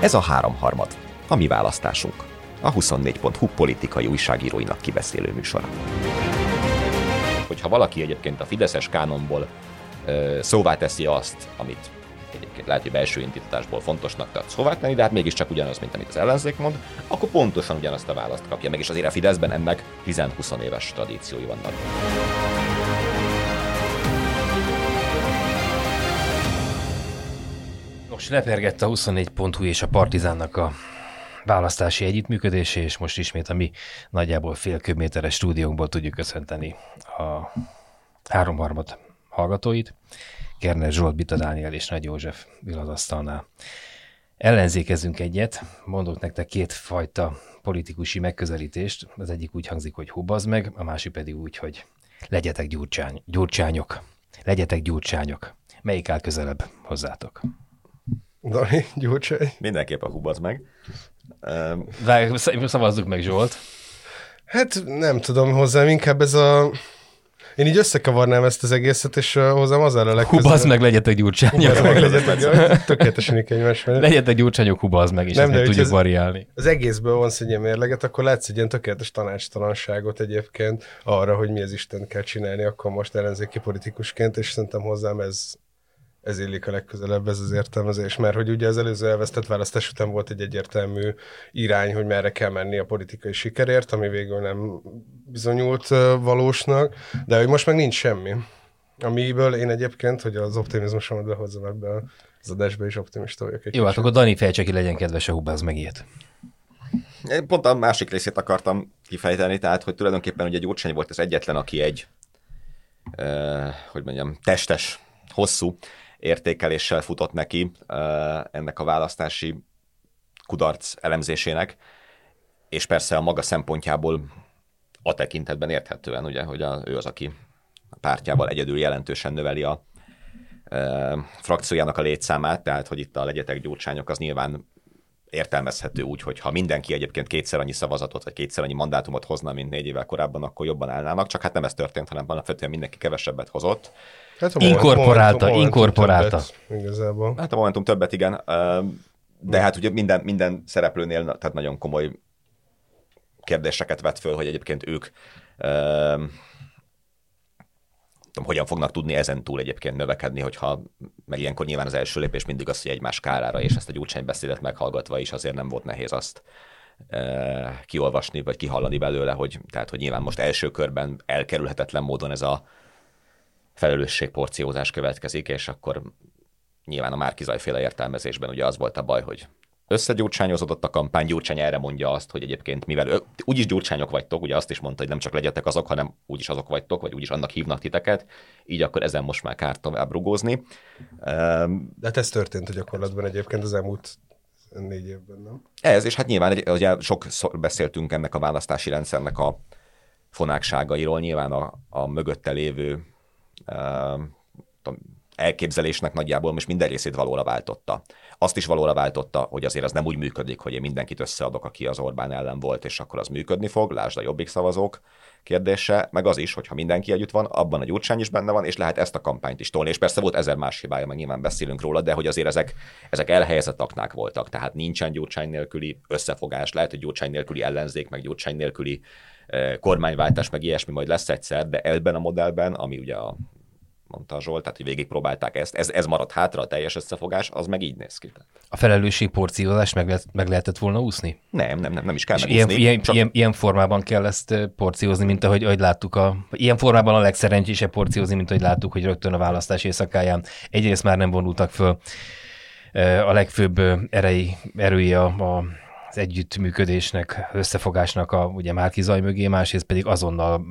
Ez a háromharmad, a mi választásunk. A 24.hu politikai újságíróinak kibeszélő műsora. Hogyha valaki egyébként a Fideszes kánonból ö, szóvá teszi azt, amit egyébként lehet, hogy belső indítatásból fontosnak tart szóvá tenni, de hát mégiscsak ugyanaz, mint amit az ellenzék mond, akkor pontosan ugyanazt a választ kapja meg, és azért a Fideszben ennek 10-20 éves tradíciói vannak. Most lepergett a 24.hu és a Partizánnak a választási együttműködése, és most ismét a mi nagyjából fél köbméteres stúdiónkból tudjuk köszönteni a háromharmad hallgatóit. Kerner Zsolt, Bita Dániel és Nagy József asztalnál. Ellenzékezünk egyet, mondok nektek kétfajta politikusi megközelítést. Az egyik úgy hangzik, hogy hubazd meg, a másik pedig úgy, hogy legyetek gyurcsány, gyurcsányok. Legyetek gyurcsányok. Melyik áll közelebb hozzátok? Dani, Gyurcsány. Mindenképp a hubazd meg. Várj, szavazzuk meg Zsolt. Hát nem tudom, hozzám inkább ez a én így összekavarnám ezt az egészet, és hozzám az áll a legközelebb. Hubazz meg, legyetek gyurcsányok. Hubazz meg, legyetek, tökéletesen egymás mellett. Legyetek gyurcsányok, hubazz meg, és nem, ezt tudjuk variálni. Az egészből van egy ilyen mérleget, akkor látsz egy ilyen tökéletes tanácstalanságot egyébként arra, hogy mi az Isten kell csinálni, akkor most ellenzéki politikusként, és szerintem hozzám ez, ez illik a legközelebb ez az értelmezés, mert hogy ugye az előző elvesztett választás után volt egy egyértelmű irány, hogy merre kell menni a politikai sikerért, ami végül nem bizonyult valósnak, de hogy most meg nincs semmi. Amiből én egyébként, hogy az optimizmusomat behozzam ebbe az adásba, is optimista vagyok. Egy Jó, hát akkor Dani fejtseki legyen kedves, a hubáz meg ilyet. Én pont a másik részét akartam kifejteni, tehát, hogy tulajdonképpen ugye Gyurcsány volt az egyetlen, aki egy, uh, hogy mondjam, testes, hosszú értékeléssel futott neki ennek a választási kudarc elemzésének, és persze a maga szempontjából a tekintetben érthetően, ugye, hogy a, ő az, aki a pártjával egyedül jelentősen növeli a e, frakciójának a létszámát, tehát hogy itt a legyetek gyurcsányok az nyilván értelmezhető úgy, hogy ha mindenki egyébként kétszer annyi szavazatot, vagy kétszer annyi mandátumot hozna, mint négy évvel korábban, akkor jobban állnának, csak hát nem ez történt, hanem alapvetően mindenki kevesebbet hozott, Hát a inkorporálta, momentum, inkorporálta. Többet, igazából. Hát a Momentum többet, igen. De hát ugye minden, minden szereplőnél tehát nagyon komoly kérdéseket vet föl, hogy egyébként ők tudom, hogyan fognak tudni ezen túl egyébként növekedni, hogyha meg ilyenkor nyilván az első lépés mindig az, hogy egymás kárára, és ezt a gyurcsánybeszédet meghallgatva is azért nem volt nehéz azt e, kiolvasni, vagy kihallani belőle, hogy, tehát, hogy nyilván most első körben elkerülhetetlen módon ez a felelősségporciózás következik, és akkor nyilván a Márkizaj féle értelmezésben ugye az volt a baj, hogy összegyurcsányozódott a kampány, Gyurcsány erre mondja azt, hogy egyébként mivel ő, úgyis gyurcsányok vagytok, ugye azt is mondta, hogy nem csak legyetek azok, hanem úgyis azok vagytok, vagy úgyis annak hívnak titeket, így akkor ezen most már kárt tovább rugózni. De hát ez történt a gyakorlatban egyébként az elmúlt négy évben, nem? Ez, és hát nyilván ugye sok beszéltünk ennek a választási rendszernek a fonákságairól, nyilván a, a mögötte lévő elképzelésnek nagyjából most minden részét valóra váltotta. Azt is valóra váltotta, hogy azért az nem úgy működik, hogy én mindenkit összeadok, aki az Orbán ellen volt, és akkor az működni fog, lásd a jobbik szavazók kérdése, meg az is, hogyha mindenki együtt van, abban a gyurcsány is benne van, és lehet ezt a kampányt is tolni. És persze volt ezer más hibája, meg nyilván beszélünk róla, de hogy azért ezek, ezek elhelyezett aknák voltak, tehát nincsen gyurcsány nélküli összefogás, lehet, hogy gyurcsány nélküli ellenzék, meg gyurcsány nélküli kormányváltás, meg ilyesmi majd lesz egyszer, de ebben a modellben, ami ugye a mondta Zsolt, tehát hogy végigpróbálták ezt, ez, ez maradt hátra, a teljes összefogás, az meg így néz ki. A felelősség porciózás meg, lehet, meg lehetett volna úszni? Nem, nem, nem, nem is kell ilyen, ilyen, csak... ilyen, ilyen, formában kell ezt porciózni, mint ahogy, ahogy láttuk a... Ilyen formában a legszerencsésebb porciózni, mint ahogy láttuk, hogy rögtön a választás éjszakáján egyrészt már nem vonultak föl a legfőbb erei, erői a, a az együttműködésnek, összefogásnak a ugye Márki Zaj mögé, másrészt pedig azonnal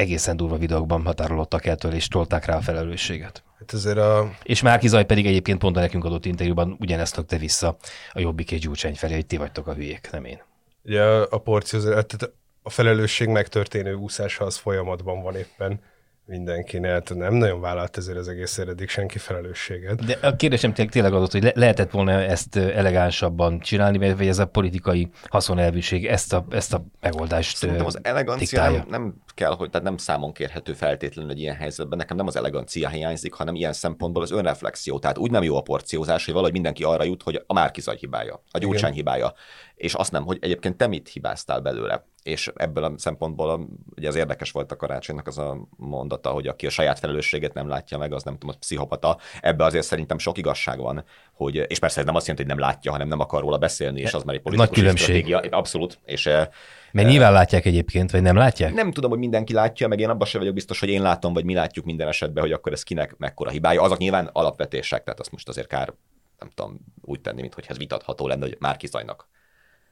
egészen durva videókban határolottak el és tolták rá a felelősséget. Hát ezért a... És Márki Zaj pedig egyébként pont a nekünk adott interjúban ugyanezt tökte vissza a Jobbik és Gyurcsány felé, hogy ti vagytok a hülyék, nem én. Ugye a porció, tehát a felelősség megtörténő úszása az folyamatban van éppen mindenkinél, hát nem nagyon vállalt ezért az egész eddig senki felelősséget. De a kérdésem tényleg, tényleg adott, hogy le- lehetett volna ezt elegánsabban csinálni, vagy ez a politikai haszonelvűség ezt a, ezt a megoldást Szerintem az elegancia nem, nem kell, hogy tehát nem számon kérhető feltétlenül egy ilyen helyzetben. Nekem nem az elegancia hiányzik, hanem ilyen szempontból az önreflexió. Tehát úgy nem jó a porciózás, hogy valahogy mindenki arra jut, hogy a Márkizaj hibája, a Gyurcsány hibája. És azt nem, hogy egyébként te mit hibáztál belőle. És ebből a szempontból ugye az érdekes volt a karácsonynak az a mondata, hogy aki a saját felelősséget nem látja meg, az nem tudom, az pszichopata. Ebbe azért szerintem sok igazság van, hogy, és persze ez nem azt jelenti, hogy nem látja, hanem nem akar róla beszélni, és az már egy politikai különbség. stratégia. Abszolút. És eh, Mert nyilván látják egyébként, vagy nem látják? nem tudom, hogy mindenki látja, meg én abban sem vagyok biztos, hogy én látom, vagy mi látjuk minden esetben, hogy akkor ez kinek mekkora hibája. Azok nyilván alapvetések, tehát azt most azért kár, nem tudom, úgy tenni, mintha ez vitatható lenne, hogy már Zajnak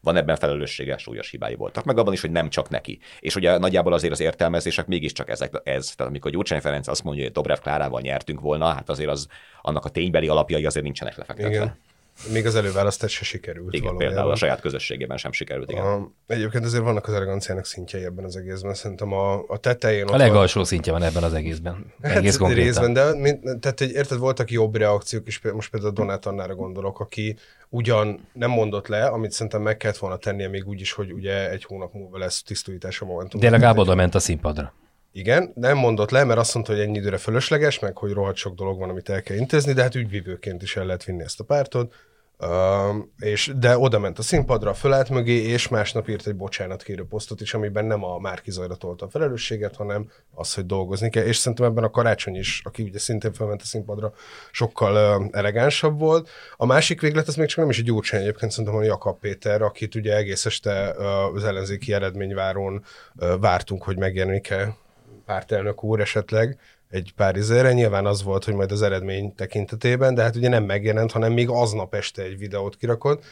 van ebben felelőssége, súlyos hibái voltak, meg abban is, hogy nem csak neki. És ugye nagyjából azért az értelmezések mégiscsak ezek, ez. Tehát amikor Gyurcsány Ferenc azt mondja, hogy Dobrev Klárával nyertünk volna, hát azért az, annak a ténybeli alapjai azért nincsenek lefektetve. Igen. Még az előválasztás se sikerült Igen, valójában. például a saját közösségében sem sikerült. Igen. A, egyébként azért vannak az eleganciának szintjei ebben az egészben. Szerintem a, a tetején A legalsó szintje van ebben az egészben. Egész Hát konkrétan. részben, de mint, tehát egy, érted, voltak jobb reakciók is, most például Donát Annára gondolok, aki ugyan nem mondott le, amit szerintem meg kellett volna tennie még úgy is, hogy ugye egy hónap múlva lesz tisztújítás a Momentum. De legalább oda ment a színpadra. Igen, nem mondott le, mert azt mondta, hogy ennyi időre fölösleges, meg hogy rohadt sok dolog van, amit el kell intézni, de hát ügyvívőként is el lehet vinni ezt a pártot. Um, és, de oda ment a színpadra, fölállt mögé, és másnap írt egy bocsánatkérő posztot is, amiben nem a Márki Zajra tolta a felelősséget, hanem az, hogy dolgozni kell. És szerintem ebben a karácsony is, aki ugye szintén felment a színpadra, sokkal uh, elegánsabb volt. A másik véglet, az még csak nem is egy gyurcsány egyébként, szerintem a Jakab Péter, akit ugye egész este uh, az ellenzéki eredményváron uh, vártunk, hogy megjelenik-e pártelnök úr esetleg egy pár izére. Nyilván az volt, hogy majd az eredmény tekintetében, de hát ugye nem megjelent, hanem még aznap este egy videót kirakott.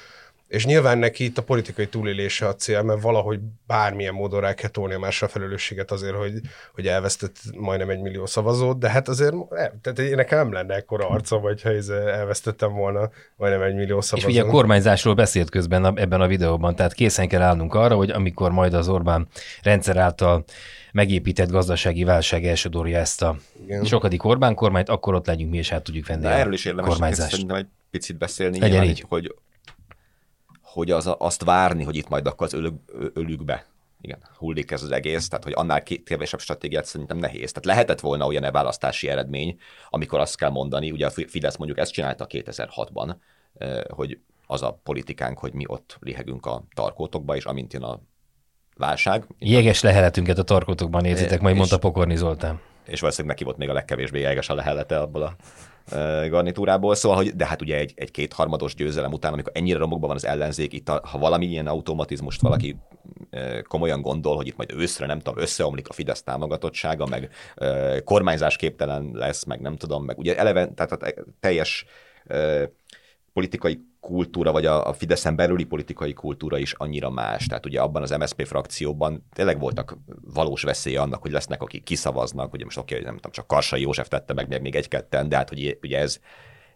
És nyilván neki itt a politikai túlélése a cél, mert valahogy bármilyen módon rá kell tolni a másra felelősséget azért, hogy, hogy elvesztett majdnem egy millió szavazót, de hát azért, eh, tehát én nekem nem lenne ekkora arca, vagy ha elvesztettem volna majdnem egy millió És szavazót. ugye a kormányzásról beszélt közben a- ebben a videóban, tehát készen kell állnunk arra, hogy amikor majd az Orbán rendszer által megépített gazdasági válság elsodorja ezt a Igen. sokadik Orbán kormányt, akkor ott legyünk mi, és át tudjuk venni erről is érdemes kormányzást. szerintem egy picit beszélni, Legyen nyilván, így. hogy, hogy az, azt várni, hogy itt majd akkor az ölük, ölükbe igen, hullik ez az egész, tehát hogy annál kevesebb stratégiát szerintem nehéz. Tehát lehetett volna olyan választási eredmény, amikor azt kell mondani, ugye a Fi- Fidesz mondjuk ezt csinálta 2006-ban, eh, hogy az a politikánk, hogy mi ott lihegünk a tarkótokba, és amint jön a válság, Jeges leheletünket a tarkótokban érzitek, majd mondta Pokorni Zoltán. És valószínűleg neki volt még a legkevésbé jeges a lehellete abból a garnitúrából, szóval, hogy, de hát ugye egy, egy kétharmados győzelem után, amikor ennyire romokban van az ellenzék, itt a, ha valami ilyen automatizmust valaki komolyan gondol, hogy itt majd őszre, nem tudom, összeomlik a Fidesz támogatottsága, meg e, kormányzás képtelen lesz, meg nem tudom, meg ugye eleve, tehát a te- teljes politikai kultúra, vagy a, a Fideszen belüli politikai kultúra is annyira más. Tehát ugye abban az MSZP frakcióban tényleg voltak valós veszélye annak, hogy lesznek, akik kiszavaznak, ugye most oké, hogy nem tudom, csak Karsai József tette meg, meg még egy-ketten, de hát hogy ugye ez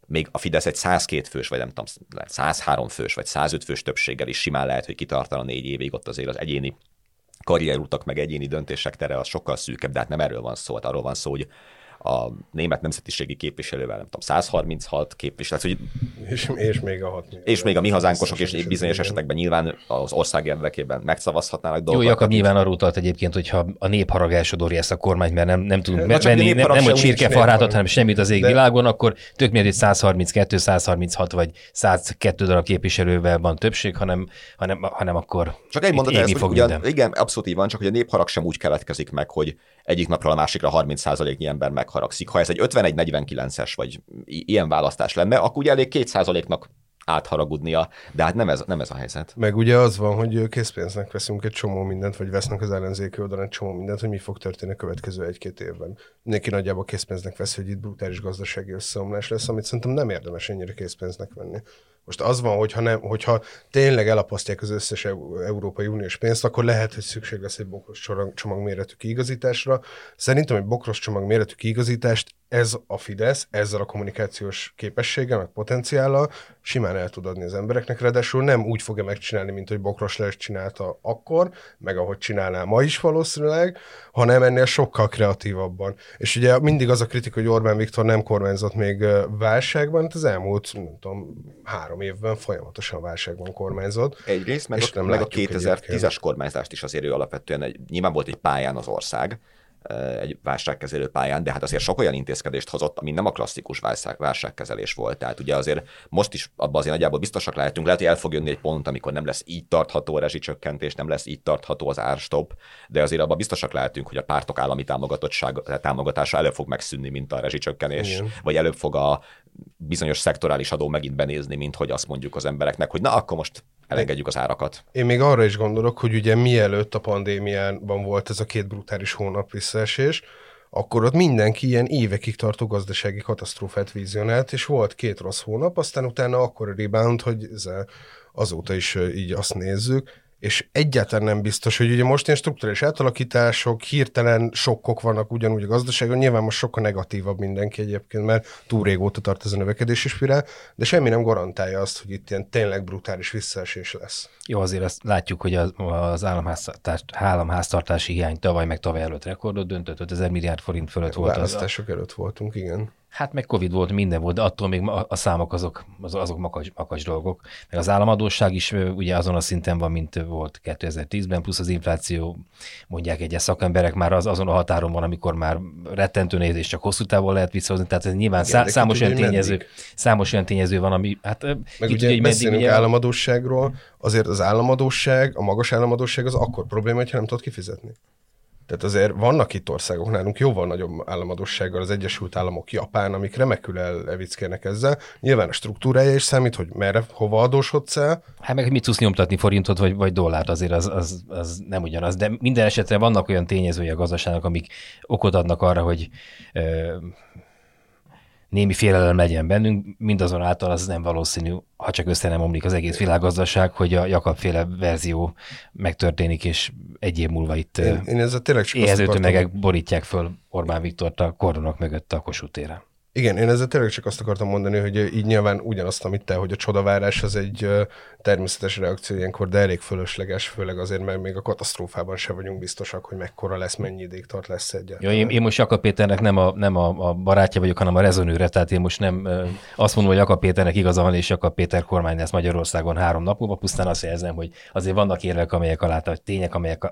még a Fidesz egy 102 fős, vagy nem tudom, lehet 103 fős, vagy 105 fős többséggel is simán lehet, hogy kitartana négy évig, ott azért az egyéni karrierutak, meg egyéni döntések tere az sokkal szűkebb, de hát nem erről van szó, hát arról van szó, hogy a német nemzetiségi képviselővel, nem tudom, 136 képviselő, tehát, hogy És, és még a hat millió. és még a mi hazánkosok Biztos, bizonyos igen. esetekben nyilván az ország érdekében megszavazhatnának Jó, dolgokat. Jakab nyilván arról utalt egyébként, hogyha a népharag elsodorja ezt a kormányt, mert nem, nem tudunk csak venni, nem, nem hogy csirkefarhátot, hanem semmit az De- égvilágon, akkor tök mindegy, hogy 132, 136 vagy 102 darab képviselővel van többség, hanem, hanem, hanem akkor Csak egy mondat, ez, fog ugyan, minden. igen, abszolút így van, csak hogy a népharag sem úgy keletkezik meg, hogy egyik napról a másikra 30%-nyi ember megharagszik. Ha ez egy 51-49-es vagy ilyen választás lenne, akkor ugye elég 2%-nak átharagudnia, de hát nem ez, nem ez a helyzet. Meg ugye az van, hogy készpénznek veszünk egy csomó mindent, vagy vesznek az ellenzéki oldalon egy csomó mindent, hogy mi fog történni a következő egy-két évben. Mindenki nagyjából készpénznek vesz, hogy itt brutális gazdasági összeomlás lesz, amit szerintem nem érdemes ennyire készpénznek venni. Most az van, hogyha, nem, hogyha tényleg elapasztják az összes Európai Uniós pénzt, akkor lehet, hogy szükség lesz egy bokros csomag méretű kiigazításra. Szerintem egy bokros csomag méretű kiigazítást ez a Fidesz ezzel a kommunikációs képességgel, meg potenciállal simán el tud adni az embereknek, ráadásul nem úgy fogja megcsinálni, mint hogy Bokros Lajos csinálta akkor, meg ahogy csinálná ma is valószínűleg, hanem ennél sokkal kreatívabban. És ugye mindig az a kritika, hogy Orbán Viktor nem kormányzott még válságban, hát az elmúlt, nem tudom, három évben folyamatosan válságban kormányzott. Egyrészt, meg, és nem meg a 2010-es kormányzást is azért ő alapvetően, egy, nyilván volt egy pályán az ország, egy válságkezelő pályán, de hát azért sok olyan intézkedést hozott, ami nem a klasszikus válság, válságkezelés volt. Tehát ugye azért most is abban azért nagyjából biztosak lehetünk, lehet, hogy el fog jönni egy pont, amikor nem lesz így tartható a rezsicsökkentés, nem lesz így tartható az árstop, de azért abban biztosak lehetünk, hogy a pártok állami támogatása előbb fog megszűnni, mint a rezsicsökkenés, Igen. vagy előbb fog a bizonyos szektorális adó megint benézni, mint hogy azt mondjuk az embereknek, hogy na akkor most elengedjük az árakat. Én még arra is gondolok, hogy ugye mielőtt a pandémiában volt ez a két brutális hónap visszaesés, akkor ott mindenki ilyen évekig tartó gazdasági katasztrófát vizionált, és volt két rossz hónap, aztán utána akkor a rebound, hogy ez azóta is így azt nézzük, és egyáltalán nem biztos, hogy ugye most ilyen struktúrális átalakítások, hirtelen sokkok vannak ugyanúgy a gazdaságon, nyilván most sokkal negatívabb mindenki egyébként, mert túl régóta tart ez a növekedési spirál, de semmi nem garantálja azt, hogy itt ilyen tényleg brutális visszaesés lesz. Jó, azért azt látjuk, hogy az, az államháztartási hiány tavaly meg tavaly előtt rekordot döntött, 5000 milliárd forint fölött volt. Választások az, előtt voltunk, igen. Hát meg Covid volt, minden volt, de attól még a számok azok, azok makacs, makacs dolgok. Meg az államadóság is ugye azon a szinten van, mint volt 2010-ben, plusz az infláció, mondják egyes szakemberek már az, azon a határon van, amikor már rettentő nehéz és csak hosszú távon lehet visszahozni. Tehát ez nyilván Igen, szá- számos, olyan tényező, számos olyan tényező van, ami hát... Meg ugye, ugye beszélünk meddig, államadóságról, azért az államadóság, a magas államadóság az akkor probléma, hogyha nem tudod kifizetni. Tehát azért vannak itt országok nálunk jóval nagyobb államadossággal, az Egyesült Államok, Japán, amik remekül elevickelnek ezzel. Nyilván a struktúrája is számít, hogy merre, hova adósodsz el. Hát meg mit tudsz nyomtatni forintot vagy, vagy dollárt, azért az, az, az, nem ugyanaz. De minden esetre vannak olyan tényezői a gazdaságnak, amik okot adnak arra, hogy ö, némi félelem legyen bennünk, mindazonáltal az nem valószínű, ha csak össze nem omlik az egész világgazdaság, hogy a Jakab-féle verzió megtörténik, és egy év múlva itt én, én ezzel tényleg éhező tömegek borítják föl Orbán Viktort a kordonok mögött a Kossuth téren. Igen, én ezzel tényleg csak azt akartam mondani, hogy így nyilván ugyanazt, amit te, hogy a csodavárás az egy természetes reakció ilyenkor, de elég fölösleges, főleg azért, mert még a katasztrófában se vagyunk biztosak, hogy mekkora lesz, mennyi ideig tart lesz egyáltalán. Ja, én, én most Jakab Péternek nem, a, nem a, a barátja vagyok, hanem a rezonőre, tehát én most nem azt mondom, hogy Jakab Péternek igaza van, és Jakab Péter kormány lesz Magyarországon három nap múlva, pusztán azt jelzem, hogy azért vannak érvek, amelyek alá, tények, amelyek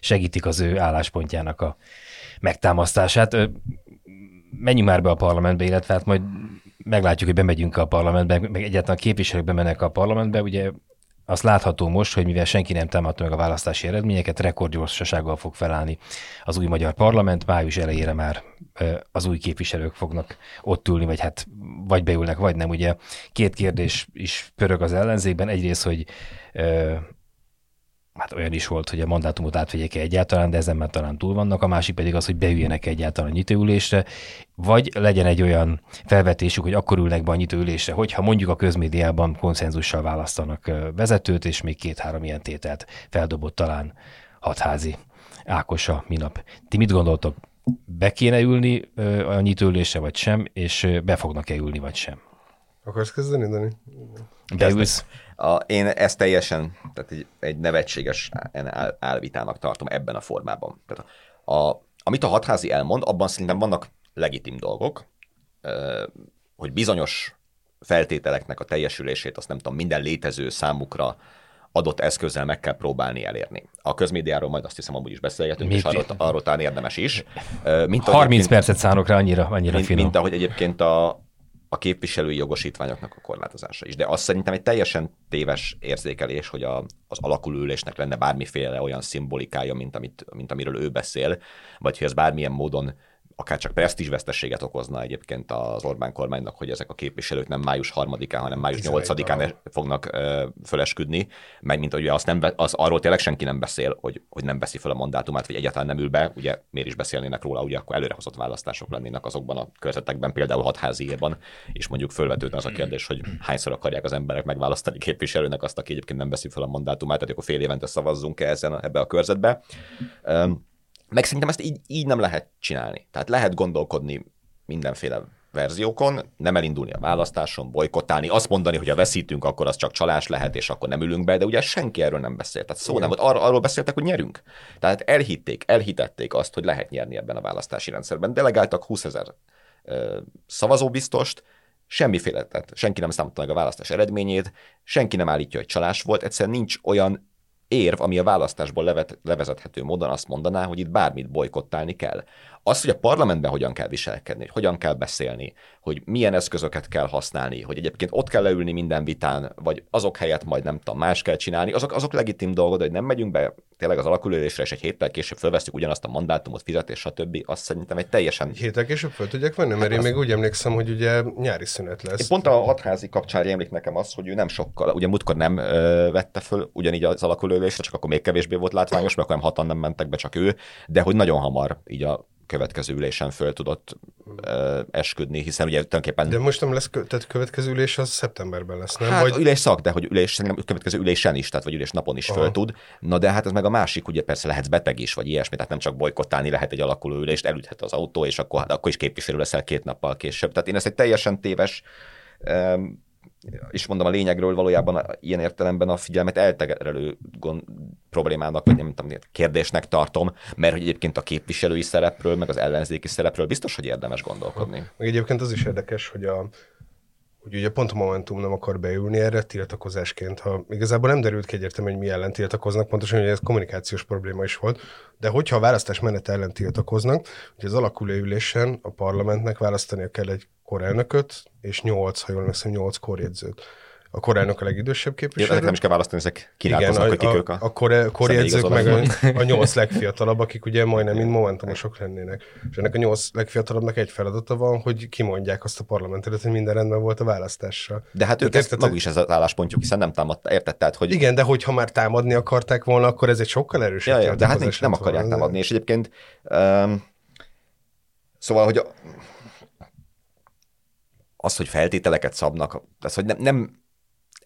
segítik az ő álláspontjának a megtámasztását menjünk már be a parlamentbe, illetve hát majd meglátjuk, hogy bemegyünk a parlamentbe, meg egyáltalán a képviselők bemennek a parlamentbe, ugye azt látható most, hogy mivel senki nem támadta meg a választási eredményeket, rekordgyorsasággal fog felállni az új magyar parlament, május elejére már az új képviselők fognak ott ülni, vagy hát vagy beülnek, vagy nem. Ugye két kérdés is pörög az ellenzékben. Egyrészt, hogy hát olyan is volt, hogy a mandátumot átvegyék -e egyáltalán, de ezen már talán túl vannak, a másik pedig az, hogy beüljenek egyáltalán a nyitóülésre, vagy legyen egy olyan felvetésük, hogy akkor ülnek be a nyitóülésre, hogyha mondjuk a közmédiában konszenzussal választanak vezetőt, és még két-három ilyen tételt feldobott talán hatházi Ákosa minap. Ti mit gondoltok? Be kéne ülni a nyitóülésre, vagy sem, és be fognak-e ülni, vagy sem? Akarsz kezdeni, Dani? Beülsz? A, én ezt teljesen, tehát egy, egy nevetséges elvitának tartom ebben a formában. Tehát a, amit a hatházi elmond, abban szerintem vannak legitim dolgok, hogy bizonyos feltételeknek a teljesülését, azt nem tudom, minden létező számukra adott eszközzel meg kell próbálni elérni. A közmédiáról majd azt hiszem amúgy is beszélgetünk, és arról, arról talán érdemes is. Mint 30 percet szánok rá, annyira, annyira mint, finom. Mint ahogy egyébként a, a képviselői jogosítványoknak a korlátozása is. De az szerintem egy teljesen téves érzékelés, hogy a, az alakulülésnek lenne bármiféle olyan szimbolikája, mint, amit, mint amiről ő beszél, vagy hogy ez bármilyen módon akár csak presztízsvesztességet okozna egyébként az Orbán kormánynak, hogy ezek a képviselők nem május 3-án, hanem május 8-án fognak ö, fölesküdni, meg mint hogy azt nem, az arról tényleg senki nem beszél, hogy, hogy nem veszi fel a mandátumát, vagy egyáltalán nem ül be, ugye miért is beszélnének róla, ugye akkor előrehozott választások lennének azokban a körzetekben, például hatháziében, és mondjuk fölvetődne az a kérdés, hogy hányszor akarják az emberek megválasztani képviselőnek azt, aki egyébként nem veszi fel a mandátumát, tehát akkor fél évente szavazzunk-e ezen, ebbe a körzetbe. Meg szerintem ezt így, így nem lehet csinálni. Tehát lehet gondolkodni mindenféle verziókon, nem elindulni a választáson, bolykottálni, azt mondani, hogy ha veszítünk, akkor az csak csalás lehet, és akkor nem ülünk be, de ugye senki erről nem beszélt. Tehát szó nem volt, arról, arról beszéltek, hogy nyerünk. Tehát elhitték, elhitették azt, hogy lehet nyerni ebben a választási rendszerben. Delegáltak 20 ezer szavazóbiztost, semmiféle, tehát senki nem számolta meg a választás eredményét, senki nem állítja, hogy csalás volt, egyszerűen nincs olyan érv, ami a választásból levet, levezethető módon azt mondaná, hogy itt bármit bolykottálni kell. Az, hogy a parlamentben hogyan kell viselkedni, hogy hogyan kell beszélni, hogy milyen eszközöket kell használni, hogy egyébként ott kell leülni minden vitán, vagy azok helyett majd nem tudom, más kell csinálni, azok, azok legitim dolgok, hogy nem megyünk be tényleg az alakulésre, és egy héttel később fölveszünk ugyanazt a mandátumot, fizetés, stb. Azt szerintem egy teljesen... Egy héttel később föl tudják venni? Mert hát én az... még úgy emlékszem, hogy ugye nyári szünet lesz. Én pont a hatházi kapcsán emlék nekem az, hogy ő nem sokkal, ugye múltkor nem ö, vette föl ugyanígy az alakulésre, csak akkor még kevésbé volt látványos, mert akkor nem hatan nem mentek be, csak ő, de hogy nagyon hamar így a következő ülésen föl tudott uh, esküdni, hiszen ugye tulajdonképpen... De most nem lesz, tehát következő ülés az szeptemberben lesz, nem? Hát vagy... ülés szak, de hogy ülés, szerintem következő ülésen is, tehát vagy ülés napon is Aha. föl tud. Na de hát ez meg a másik, ugye persze lehet beteg is, vagy ilyesmi, tehát nem csak bolykottálni lehet egy alakuló ülést, elüthet az autó, és akkor, hát akkor is képviselő leszel két nappal később. Tehát én ezt egy teljesen téves um, és mondom a lényegről valójában ilyen értelemben a figyelmet eltegerelő gond, problémának, vagy nem tudom, kérdésnek tartom, mert hogy egyébként a képviselői szerepről, meg az ellenzéki szerepről biztos, hogy érdemes gondolkodni. Meg egyébként az is érdekes, hogy a, hogy ugye pont a Momentum nem akar beülni erre tiltakozásként, ha igazából nem derült ki egyértelműen, hogy mi ellen tiltakoznak, pontosan, hogy ez kommunikációs probléma is volt, de hogyha a választás menet ellen tiltakoznak, hogy az alakuló ülésen a parlamentnek választania kell egy korelnököt, és nyolc, ha jól emlékszem, nyolc korjegyzőt a korelnök a legidősebb képviselő. Igen, nem is kell választani, ezek kínálkoznak, hogy kik ők a, a, kor, korjegyzők, meg a, a nyolc legfiatalabb, akik ugye majdnem mind momentumosok lennének. És ennek a nyolc legfiatalabbnak egy feladata van, hogy kimondják azt a parlamentet, hogy minden rendben volt a választással. De hát ők ezt maguk is ez az álláspontjuk, hiszen nem támadta, érted? Tehát, hogy... Igen, de hogyha már támadni akarták volna, akkor ez egy sokkal erősebb. Ja, ja, de hát nincs, nem akarják volna. támadni, és egyébként um, szóval, hogy a, az, hogy feltételeket szabnak, az, hogy nem, nem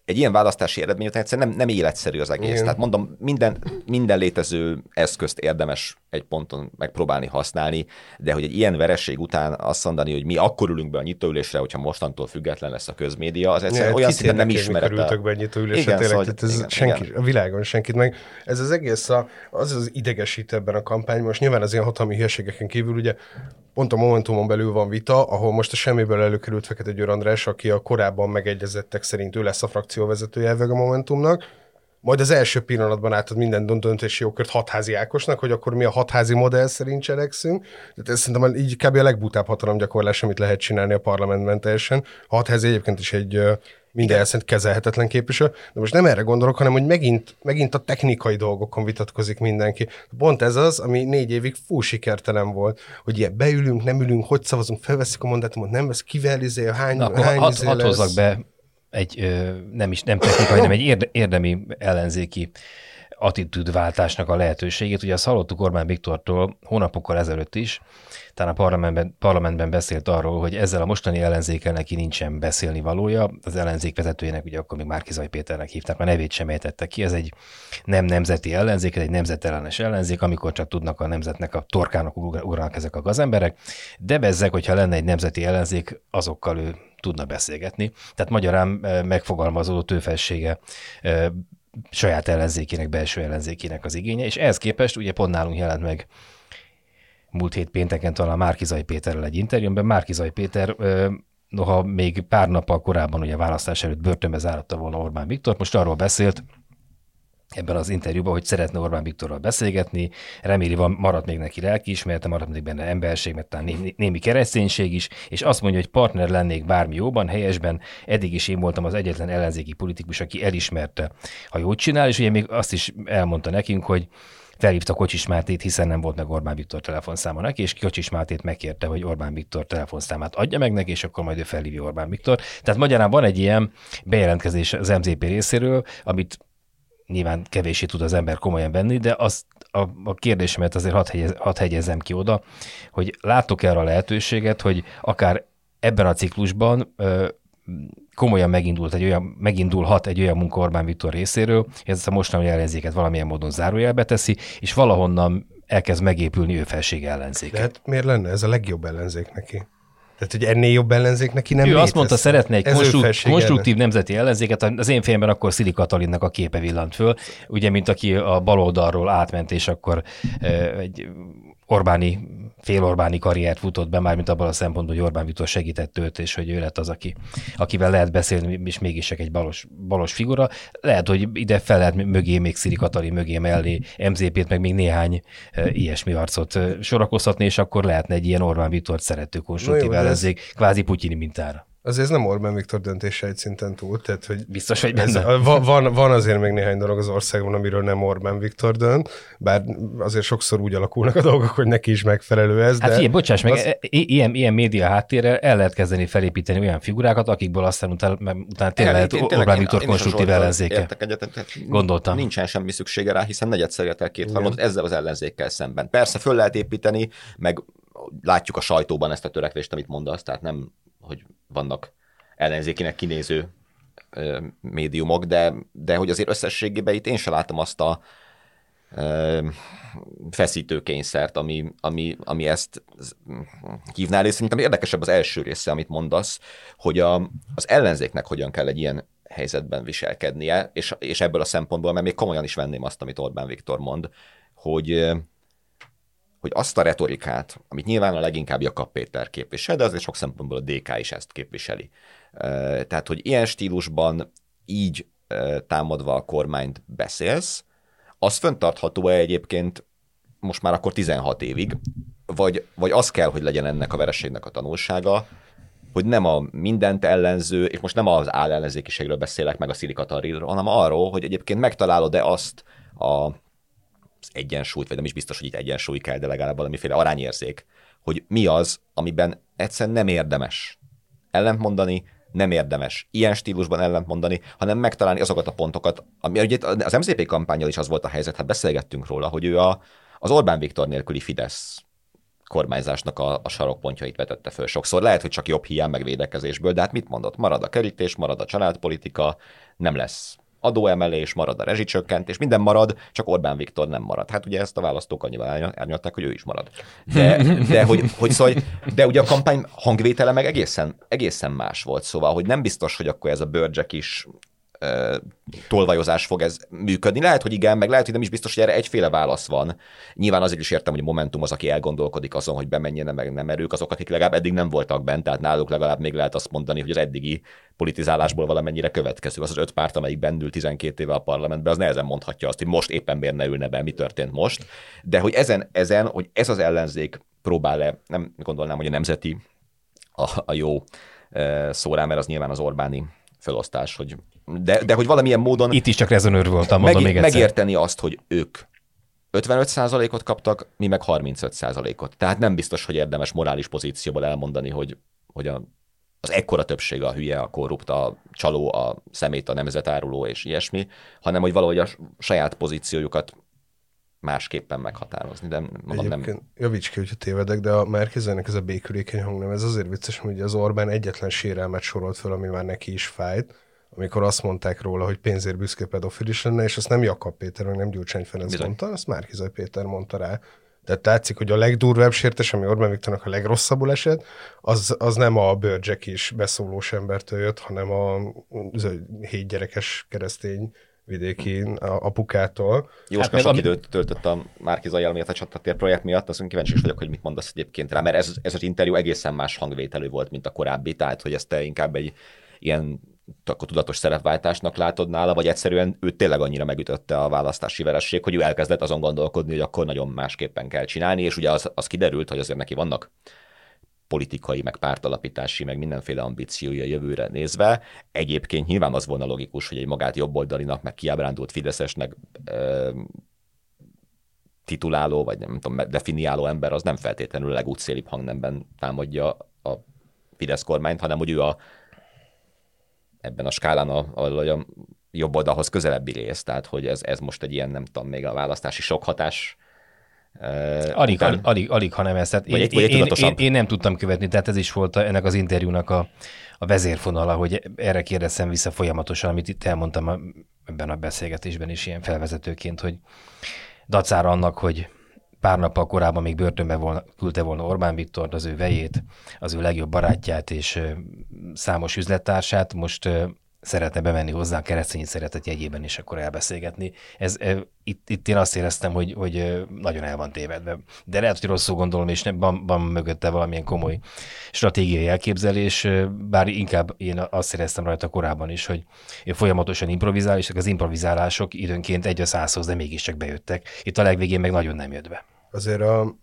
egy ilyen választási eredmény után egyszerűen nem, nem életszerű az egész. Igen. Tehát mondom, minden, minden létező eszközt érdemes egy ponton megpróbálni használni, de hogy egy ilyen vereség után azt mondani, hogy mi akkor ülünk be a nyitóülésre, hogyha mostantól független lesz a közmédia, az egyszerűen ja, olyan szinten nem ismeret. ültök be a nyitóülésre, igen, tényleg, szóval, ez igen, senki, igen. a világon senkit meg. Ez az egész, a, az az idegesít ebben a kampányban, most nyilván az ilyen hatalmi hülyeségeken kívül, ugye pont a Momentumon belül van vita, ahol most a semmiből előkerült Fekete Győr András, aki a korábban megegyezettek szerint ő lesz a frakcióvezetője a Momentumnak, majd az első pillanatban átad minden döntési jogkört hatházi Ákosnak, hogy akkor mi a hatházi modell szerint cselekszünk. Tehát ez szerintem így kb. a legbutább hatalomgyakorlás, amit lehet csinálni a parlamentben teljesen. A hatházi egyébként is egy minden elszent kezelhetetlen képviselő. De most nem erre gondolok, hanem hogy megint, megint a technikai dolgokon vitatkozik mindenki. Pont ez az, ami négy évig fú sikertelen volt, hogy ilyen beülünk, nem ülünk, hogy szavazunk, felveszik a mandátumot, nem vesz, kivel izé, hány, Na, hány hat, izé hat hozzak be egy nem is nem technikai, hanem egy érdemi ellenzéki attitűdváltásnak a lehetőségét. Ugye azt hallottuk Orbán Viktortól hónapokkal ezelőtt is, talán a parlamentben, parlamentben beszélt arról, hogy ezzel a mostani ellenzékkel neki nincsen beszélni valója. Az ellenzék vezetőjének, ugye akkor még Márkizaj Péternek hívták, már nevét sem ejtette ki. Ez egy nem nemzeti ellenzék, ez egy nemzetellenes ellenzék, amikor csak tudnak a nemzetnek a torkának ugranak ezek a gazemberek. De bezzek, hogyha lenne egy nemzeti ellenzék, azokkal ő tudna beszélgetni. Tehát magyarán megfogalmazódott ő felsége saját ellenzékének, belső ellenzékének az igénye, és ehhez képest ugye pont nálunk jelent meg múlt hét pénteken talán Márkizai Péterrel egy interjúmban. Márkizai Péter noha még pár nappal korábban ugye a választás előtt börtönbe záratta volna Orbán Viktor, most arról beszélt, ebben az interjúban, hogy szeretne Orbán Viktorral beszélgetni, reméli van, maradt még neki lelkiismerete, maradt még benne emberség, mert talán némi, kereszténység is, és azt mondja, hogy partner lennék bármi jóban, helyesben, eddig is én voltam az egyetlen ellenzéki politikus, aki elismerte, ha jót csinál, és ugye még azt is elmondta nekünk, hogy felhívta Kocsis Mátét, hiszen nem volt meg Orbán Viktor telefonszáma neki, és Kocsis Mátét megkérte, hogy Orbán Viktor telefonszámát adja meg neki, és akkor majd ő felhívja Orbán Viktor. Tehát magyarán van egy ilyen bejelentkezés az MZP részéről, amit nyilván kevésé tud az ember komolyan venni, de az, a, a kérdésemet azért hadd, hegyez, hadd hegyezem ki oda, hogy látok erre a lehetőséget, hogy akár ebben a ciklusban ö, komolyan megindult egy olyan, megindulhat egy olyan munka Orbán Viktor részéről, ezt a mostani ellenzéket valamilyen módon zárójelbe teszi, és valahonnan elkezd megépülni ő felség ellenzéke. De hát miért lenne ez a legjobb ellenzék neki? Tehát, hogy ennél jobb ellenzék neki nem Ő létezne. azt mondta, szeretne egy felsége konstruktív nemzeti ellenzéket, az én fejemben akkor Szili Katalinnak a képe villant föl, ugye, mint aki a baloldalról átment, és akkor egy Orbáni, fél-Orbáni karriert futott be, mármint abban a szempontból, hogy Orbán Viktor segített őt, és hogy ő lett az, aki, akivel lehet beszélni, és mégis csak egy balos, balos figura. Lehet, hogy ide fel lehet mögé még Szili Katalin mögé mellé MZP-t, meg még néhány e, ilyesmi arcot sorakoztatni, és akkor lehetne egy ilyen Orbán Viktor szerető konstruktív de ez- ellenzék, kvázi Putyini mintára. Azért ez nem Orbán Viktor döntése egy szinten túl, tehát hogy Biztos, hogy ez, benne. van, van, van azért még néhány dolog az országban, amiről nem Orbán Viktor dönt, bár azért sokszor úgy alakulnak a dolgok, hogy neki is megfelelő ez, Hát de figyelj, bocsáss meg, az- az... ilyen, ilyen média háttérrel el lehet kezdeni felépíteni olyan figurákat, akikből aztán utána, utána tényleg lehet Én- én tényleg Orbán Viktor konstruktív ellenzéke. Egyet, tehát Gondoltam. Nincsen semmi szüksége rá, hiszen negyedszer el két harmadot ezzel az ellenzékkel szemben. Persze föl lehet építeni, meg látjuk a sajtóban ezt a törekvést, amit mondasz, tehát nem, hogy vannak ellenzékinek kinéző médiumok, de, de hogy azért összességében itt én sem látom azt a ö, feszítő kényszert, ami, ami, ami ezt hívnál, és szerintem érdekesebb az első része, amit mondasz, hogy a, az ellenzéknek hogyan kell egy ilyen helyzetben viselkednie, és, és ebből a szempontból, mert még komolyan is venném azt, amit Orbán Viktor mond, hogy, hogy azt a retorikát, amit nyilván a leginkább Jakab Péter képvisel, de azért sok szempontból a DK is ezt képviseli. Tehát, hogy ilyen stílusban így támadva a kormányt beszélsz, az föntartható-e egyébként most már akkor 16 évig, vagy, vagy az kell, hogy legyen ennek a vereségnek a tanulsága, hogy nem a mindent ellenző, és most nem az állellenzékiségről beszélek, meg a szilikatarilról, hanem arról, hogy egyébként megtalálod-e azt a, egyensúlyt, vagy nem is biztos, hogy itt egyensúly kell, de legalább valamiféle arányérzék, hogy mi az, amiben egyszerűen nem érdemes ellentmondani, nem érdemes ilyen stílusban ellentmondani, hanem megtalálni azokat a pontokat, ami ugye az MZP kampányal is az volt a helyzet, hát beszélgettünk róla, hogy ő a, az Orbán Viktor nélküli Fidesz kormányzásnak a, a sarokpontjait vetette föl sokszor. Lehet, hogy csak jobb hiány meg védekezésből, de hát mit mondott? Marad a kerítés, marad a családpolitika, nem lesz adóemelés, marad a rezsicsökkentés, minden marad, csak Orbán Viktor nem marad. Hát ugye ezt a választók annyival árny- árnyalták, hogy ő is marad. De, de, hogy, hogy szóval, de ugye a kampány hangvétele meg egészen, egészen más volt, szóval, hogy nem biztos, hogy akkor ez a bőrcsek is tolvajozás fog ez működni. Lehet, hogy igen, meg lehet, hogy nem is biztos, hogy erre egyféle válasz van. Nyilván azért is értem, hogy a Momentum az, aki elgondolkodik azon, hogy bemenjen meg nem erők, azok, akik legalább eddig nem voltak bent, tehát náluk legalább még lehet azt mondani, hogy az eddigi politizálásból valamennyire következő. Az az öt párt, amelyik bennül 12 éve a parlamentben, az nehezen mondhatja azt, hogy most éppen miért ne ülne be, mi történt most. De hogy ezen, ezen hogy ez az ellenzék próbál-e, nem gondolnám, hogy a nemzeti a, a jó eh, szó rá, mert az nyilván az Orbáni felosztás, hogy de, de hogy valamilyen módon Itt is csak rezonőr voltam, mondom meg, még egyszer. megérteni azt, hogy ők 55%-ot kaptak, mi meg 35%-ot. Tehát nem biztos, hogy érdemes morális pozícióból elmondani, hogy, hogy a, az ekkora többsége a hülye, a korrupt, a csaló, a szemét, a nemzetáruló és ilyesmi, hanem hogy valahogy a saját pozíciójukat másképpen meghatározni, de mondom, nem, Egyébként, javíts ki, hogyha tévedek, de a Márkizőnek ez a békülékeny hangnem, ez azért vicces, hogy az Orbán egyetlen sérelmet sorolt fel, ami már neki is fájt, amikor azt mondták róla, hogy pénzért büszke pedofil is lenne, és azt nem Jakab Péter, meg nem Gyurcsány Ferenc Bizony. mondta, azt Márkizaj Péter mondta rá. Tehát látszik, hogy a legdurvább sértés, ami Orbán Viktornak a legrosszabbul esett, az, az nem a bőrcsek is beszólós embertől jött, hanem a hét gyerekes keresztény vidéki a- apukától. Jóska Hát sok ami- időt töltött a Márki Zajjal miatt a csatatér projekt miatt, azon kíváncsi is vagyok, hogy mit mondasz egyébként rá, mert ez, ez az interjú egészen más hangvételű volt, mint a korábbi, tehát hogy ezt te inkább egy ilyen akkor tudatos szerepváltásnak látod nála, vagy egyszerűen ő tényleg annyira megütötte a választási veresség, hogy ő elkezdett azon gondolkodni, hogy akkor nagyon másképpen kell csinálni, és ugye az, az kiderült, hogy azért neki vannak politikai, meg pártalapítási, meg mindenféle ambíciója jövőre nézve. Egyébként nyilván az volna logikus, hogy egy magát jobboldalinak, meg kiábrándult Fideszesnek ö, tituláló, vagy nem tudom, definiáló ember, az nem feltétlenül a legútszélibb hangnemben támadja a Fidesz kormányt, hanem hogy ő a ebben a skálán a, a, a jobb oldalhoz közelebbi rész, tehát hogy ez, ez most egy ilyen, nem tudom, még a választási sok hatás alig, után... alig, alig, ha nem ezt. Tehát én, egy, én, én, én, én, nem tudtam követni, tehát ez is volt ennek az interjúnak a, a vezérfonala, hogy erre kérdezem vissza folyamatosan, amit itt elmondtam a, ebben a beszélgetésben is ilyen felvezetőként, hogy dacára annak, hogy pár nappal korábban még börtönbe volna, küldte volna Orbán Viktor, az ő vejét, az ő legjobb barátját és számos üzlettársát, most szeretne bemenni hozzá a keresztény szeretet jegyében, és akkor elbeszélgetni. Ez, itt, itt én azt éreztem, hogy, hogy nagyon el van tévedve. De lehet, hogy rosszul gondolom, és nem, van, van mögötte valamilyen komoly stratégiai elképzelés, bár inkább én azt éreztem rajta korábban is, hogy folyamatosan improvizál, és az improvizálások időnként egy a százhoz, de mégiscsak bejöttek. Itt a legvégén meg nagyon nem jött be. Azért a,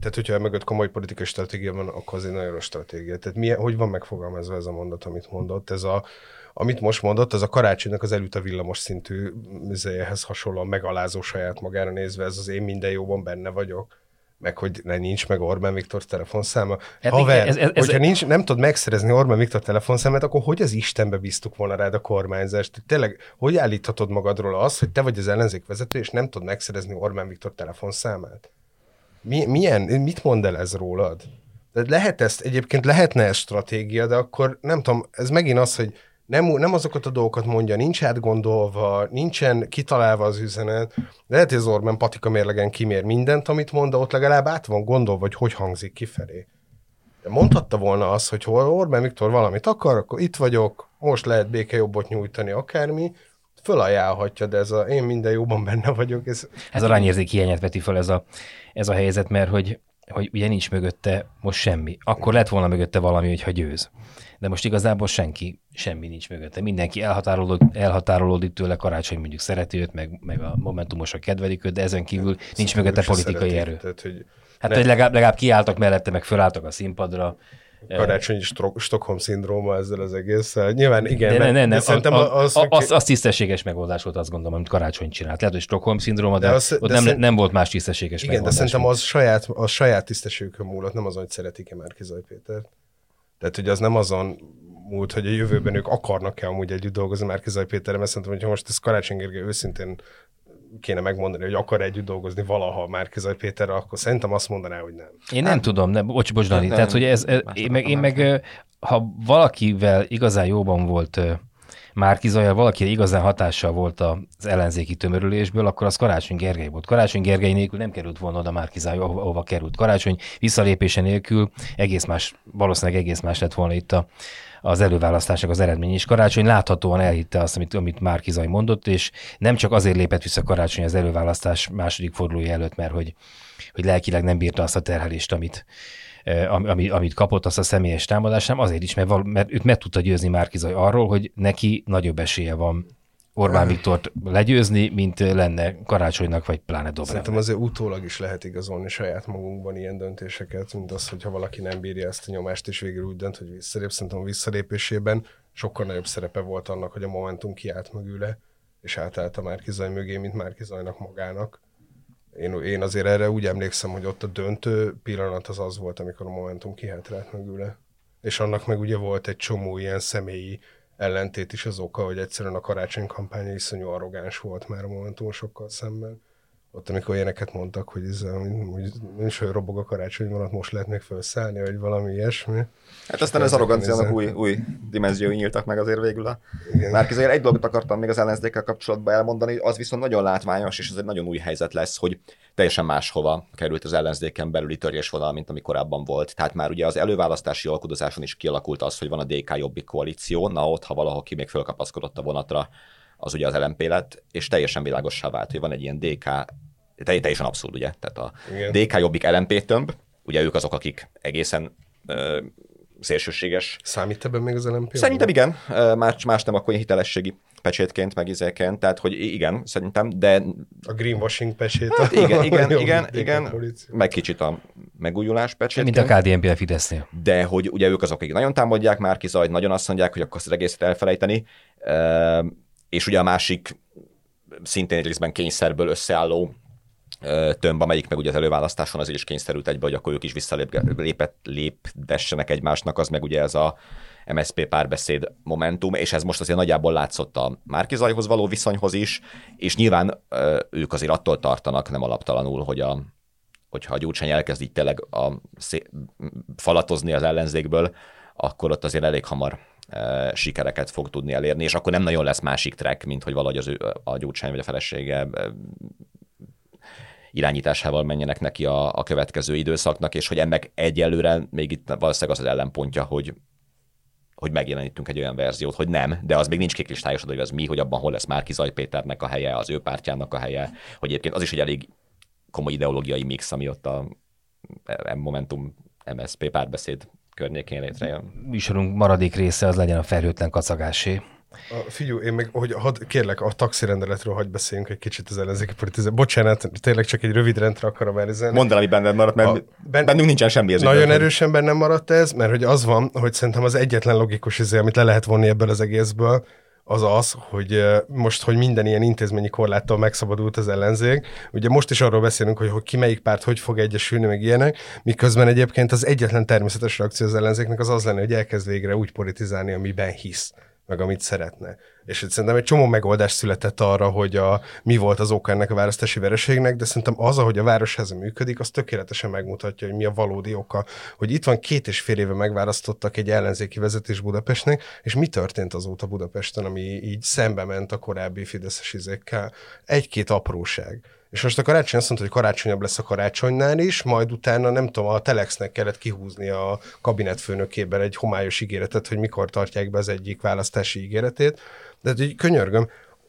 tehát, hogyha mögött komoly politikai stratégia van, akkor az egy nagyon rossz stratégia. Tehát milyen, hogy van megfogalmazva ez a mondat, amit mondott? Ez a, amit most mondott, az a karácsonynak az előtt a villamos szintű műzéjehez hasonlóan megalázó saját magára nézve, ez az én minden jóban benne vagyok meg hogy ne, nincs meg Orbán Viktor telefonszáma. Hát Haver, ez, ez, ez, hogyha nincs, nem tudod megszerezni Orbán Viktor telefonszámát, akkor hogy az Istenbe bíztuk volna rád a kormányzást? Tényleg, hogy állíthatod magadról az, hogy te vagy az ellenzék vezető, és nem tudod megszerezni Orbán Viktor telefonszámát? Mi, milyen, mit mond el ez rólad? De lehet ezt, egyébként lehetne ez stratégia, de akkor nem tudom, ez megint az, hogy nem, nem azokat a dolgokat mondja, nincs átgondolva, nincsen kitalálva az üzenet. Lehet, hogy az Orbán patika mérlegen kimér mindent, amit mond, de ott legalább át van gondolva, hogy hogy hangzik kifelé. De mondhatta volna azt, hogy hol Orbán Viktor valamit akar, akkor itt vagyok, most lehet békejobbot nyújtani, akármi, fölajánlhatja, de ez a én minden jóban benne vagyok. Ez, ez a rányérzék hiányát veti fel ez a, ez a helyzet, mert hogy, hogy ugye nincs mögötte most semmi. Akkor lett volna mögötte valami, hogyha győz de most igazából senki, semmi nincs mögötte. Mindenki elhatárolódik, elhatárolódik tőle, karácsony mondjuk szereti őt, meg, meg a momentumosok kedvelik őt, de ezen kívül nincs mögötte politikai erő. Tehát, hogy hát, hogy legalább, legalább kiálltak mellette, meg fölálltak a színpadra, karácsonyi Stockholm szindróma ezzel az egésszel. Nyilván igen, de, ne, ne, ne, de szerintem a, az, a, az, az tisztességes megoldás volt, azt gondolom, amit karácsony csinált. Lehet, hogy Stockholm szindróma, de, de, az, de nem, szerint, nem volt más tisztességes igen, megoldás. Igen, de szerintem az saját, az saját tisztességükön múlott, nem azon, hogy szeretik-e Márkizaj Pétert. Tehát, hogy az nem azon múlt, hogy a jövőben ők akarnak-e amúgy együtt dolgozni Márkizaj Péterrel, mert szerintem, hogyha most ez Karácsony Gergely őszintén kéne megmondani, hogy akar együtt dolgozni valaha Márkizaj Péterrel, akkor szerintem azt mondaná, hogy nem. Én nem hát, tudom, nem, bocs, bocs, Dani, tehát, hogy ez, ez én, meg, én meg, ha valakivel igazán jóban volt Márki Zajjal valaki igazán hatással volt az ellenzéki tömörülésből, akkor az Karácsony Gergely volt. Karácsony Gergely nélkül nem került volna oda Márki Zaj, ahova, került. Karácsony visszalépése nélkül egész más, valószínűleg egész más lett volna itt a, az előválasztásnak az eredmény. És Karácsony láthatóan elhitte azt, amit, amit Márki Zaj mondott, és nem csak azért lépett vissza Karácsony az előválasztás második fordulója előtt, mert hogy, hogy lelkileg nem bírta azt a terhelést, amit, ami, amit kapott, azt a személyes támadást, nem azért is, mert, val, mert őt meg tudta győzni Márkizaj arról, hogy neki nagyobb esélye van Orbán Viktort legyőzni, mint lenne Karácsonynak, vagy pláne Dobrev. Szerintem azért utólag is lehet igazolni saját magunkban ilyen döntéseket, mint az, hogyha valaki nem bírja ezt a nyomást, és végül úgy dönt, hogy visszalép. Szerintem a visszalépésében sokkal nagyobb szerepe volt annak, hogy a Momentum kiállt mögüle, és átállt a Márkizaj mögé, mint Márkizajnak magának. Én, én azért erre úgy emlékszem, hogy ott a döntő pillanat az az volt, amikor a Momentum kihátrált mögüle. És annak meg ugye volt egy csomó ilyen személyi ellentét is az oka, hogy egyszerűen a karácsony kampánya iszonyú arrogáns volt már a Momentumosokkal szemben ott amikor ilyeneket mondtak, hogy ez hogy nincs olyan robog a karácsony vonat, most lehet még felszállni, vagy valami ilyesmi. Hát aztán az arroganciának új, új dimenziói nyíltak meg azért végül a Már azért egy dolgot akartam még az ellenzékkel kapcsolatban elmondani, az viszont nagyon látványos, és ez egy nagyon új helyzet lesz, hogy teljesen máshova került az ellenzéken belüli törésvonal, mint ami korábban volt. Tehát már ugye az előválasztási alkudozáson is kialakult az, hogy van a DK jobbik koalíció, na ott, ha valahol ki még fölkapaszkodott a vonatra, az ugye az LMP lett, és teljesen világossá vált, hogy van egy ilyen DK, teljesen abszurd, ugye? Tehát a Igen. DK Jobbik LMP tömb, ugye ők azok, akik egészen ö, szélsőséges. Számít ebben még az LMP? Szerintem igen, más, más nem akkor hitelességi pecsétként, meg izéken, tehát hogy igen, szerintem, de... A greenwashing pecsét. Hát igen, igen, igen, igen, meg kicsit a megújulás pecsét. Mint a KDNP a Fidesznél. De hogy ugye ők azok, akik nagyon támadják már Zajt, nagyon azt mondják, hogy akkor az egészet elfelejteni és ugye a másik szintén egy részben kényszerből összeálló tömb, amelyik meg ugye az előválasztáson azért is kényszerült egybe, hogy akkor ők is visszalépdessenek egymásnak, az meg ugye ez a MSP párbeszéd momentum, és ez most azért nagyjából látszott a Márkizajhoz való viszonyhoz is, és nyilván ők azért attól tartanak, nem alaptalanul, hogy a, hogyha a Gyurcsány elkezd így tényleg a, falatozni az ellenzékből, akkor ott azért elég hamar sikereket fog tudni elérni, és akkor nem nagyon lesz másik track, mint hogy valahogy az ő, a Gyurcsány vagy a felesége e, irányításával menjenek neki a, a következő időszaknak, és hogy ennek egyelőre még itt valószínűleg az az ellenpontja, hogy hogy megjelenítünk egy olyan verziót, hogy nem, de az még nincs kikristályosodva, hogy az mi, hogy abban hol lesz Márki Zaj Péternek a helye, az ő pártjának a helye, hogy egyébként az is egy elég komoly ideológiai mix, ami ott a Momentum MSZP párbeszéd környékén létrejön. Műsorunk maradék része az legyen a felhőtlen kacagásé. A, figyú, én meg, hogy had, kérlek, a taxirendeletről hagy beszéljünk egy kicsit az ellenzéki politizál. Bocsánat, tényleg csak egy rövid rendre akarom elizálni. Mondd el, ami benned maradt, mert a, ben, bennünk nincsen semmi. Ez nagyon erősen bennem maradt ez, mert hogy az van, hogy szerintem az egyetlen logikus izé, amit le lehet vonni ebből az egészből, az az, hogy most, hogy minden ilyen intézményi korláttól megszabadult az ellenzék. Ugye most is arról beszélünk, hogy, hogy ki melyik párt hogy fog egyesülni, meg ilyenek, miközben egyébként az egyetlen természetes reakció az ellenzéknek az az lenne, hogy elkezd végre úgy politizálni, amiben hisz meg amit szeretne. És szerintem egy csomó megoldás született arra, hogy a, mi volt az oka ennek a választási vereségnek, de szerintem az, ahogy a városháza működik, az tökéletesen megmutatja, hogy mi a valódi oka. Hogy itt van két és fél éve megválasztottak egy ellenzéki vezetés Budapestnek, és mi történt azóta Budapesten, ami így szembe ment a korábbi fideszes izékkel? Egy-két apróság és most a karácsony azt mondta, hogy karácsonyabb lesz a karácsonynál is, majd utána nem tudom, a Telexnek kellett kihúzni a kabinetfőnökében egy homályos ígéretet, hogy mikor tartják be az egyik választási ígéretét. De így könyörgöm,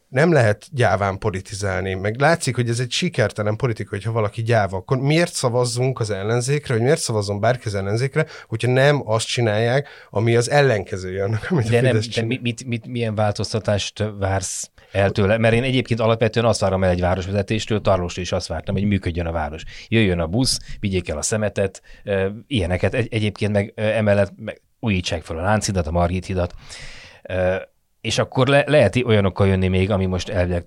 nem lehet gyáván politizálni, meg látszik, hogy ez egy sikertelen politika, hogyha valaki gyáva, akkor miért szavazzunk az ellenzékre, vagy miért szavazzon bárki az ellenzékre, hogyha nem azt csinálják, ami az ellenkezője annak, amit de a nem, de mit, mit, milyen változtatást vársz el tőle, mert én egyébként alapvetően azt várom el egy városvezetéstől, Tarlóstól is azt vártam, hogy működjön a város. Jöjjön a busz, vigyék el a szemetet, ilyeneket. Egy, egyébként meg emellett meg újítsák fel a Láncidat, a Margit hidat és akkor le, lehet olyanokkal jönni még, ami most elvileg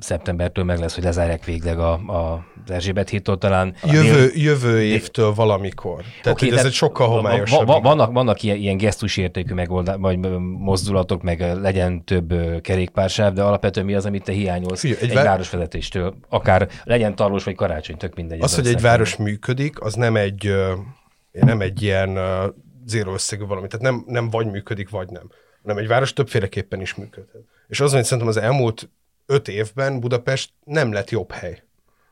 szeptembertől meg lesz, hogy lezárják végleg a, a az Erzsébet hittól talán. Jövő, jövő évtől valamikor. Tehát okay, ez egy sokkal homályosabb. Va, vannak, vannak ilyen, ilyen gesztusértékű megoldás, vagy mozdulatok, meg legyen több kerékpársáv, de alapvetően mi az, amit te hiányolsz Figyelj, egy, egy vár... városvezetéstől? Akár legyen tarlós vagy karácsony, tök mindegy. Az, hogy egy város működik, az nem egy, nem egy ilyen zéro összegű valami. Tehát nem, nem vagy működik, vagy nem hanem egy város többféleképpen is működhet. És az, hogy szerintem az elmúlt öt évben Budapest nem lett jobb hely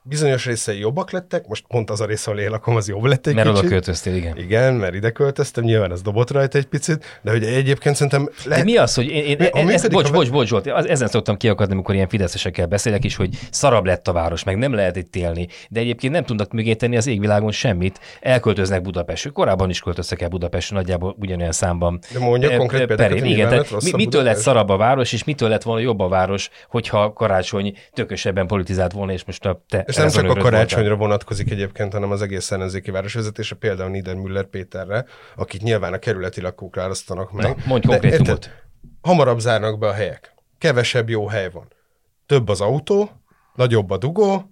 bizonyos részei jobbak lettek, most pont az a rész, ahol én lakom, az jobb lett egy mert kicsit. Mert oda költöztél, igen. Igen, mert ide költöztem, nyilván ez dobott rajta egy picit, de hogy egyébként szerintem lehet... De mi az, hogy én, én mi, ezt, bocs, a... bocs, bocs, bocs, ezen szoktam kiakadni, amikor ilyen fideszesekkel beszélek is, hogy szarabb lett a város, meg nem lehet itt élni, de egyébként nem tudnak mögé tenni az égvilágon semmit, elköltöznek Budapest. Korábban is költöztek el Budapest, nagyjából ugyanolyan számban. De mondja e, konkrét példát, igen, tehát mi, mitől lett szarabb a város, és mitől lett volna jobb a város, hogyha karácsony tökösebben politizált volna, és most a te és nem csak a karácsony karácsonyra vonatkozik egyébként, hanem az egész ellenzéki városvezetése, például Niedermüller Péterre, akit nyilván a kerületi lakók választanak meg. Na, mondj konkrétumot. Hamarabb zárnak be a helyek. Kevesebb jó hely van. Több az autó, nagyobb a dugó,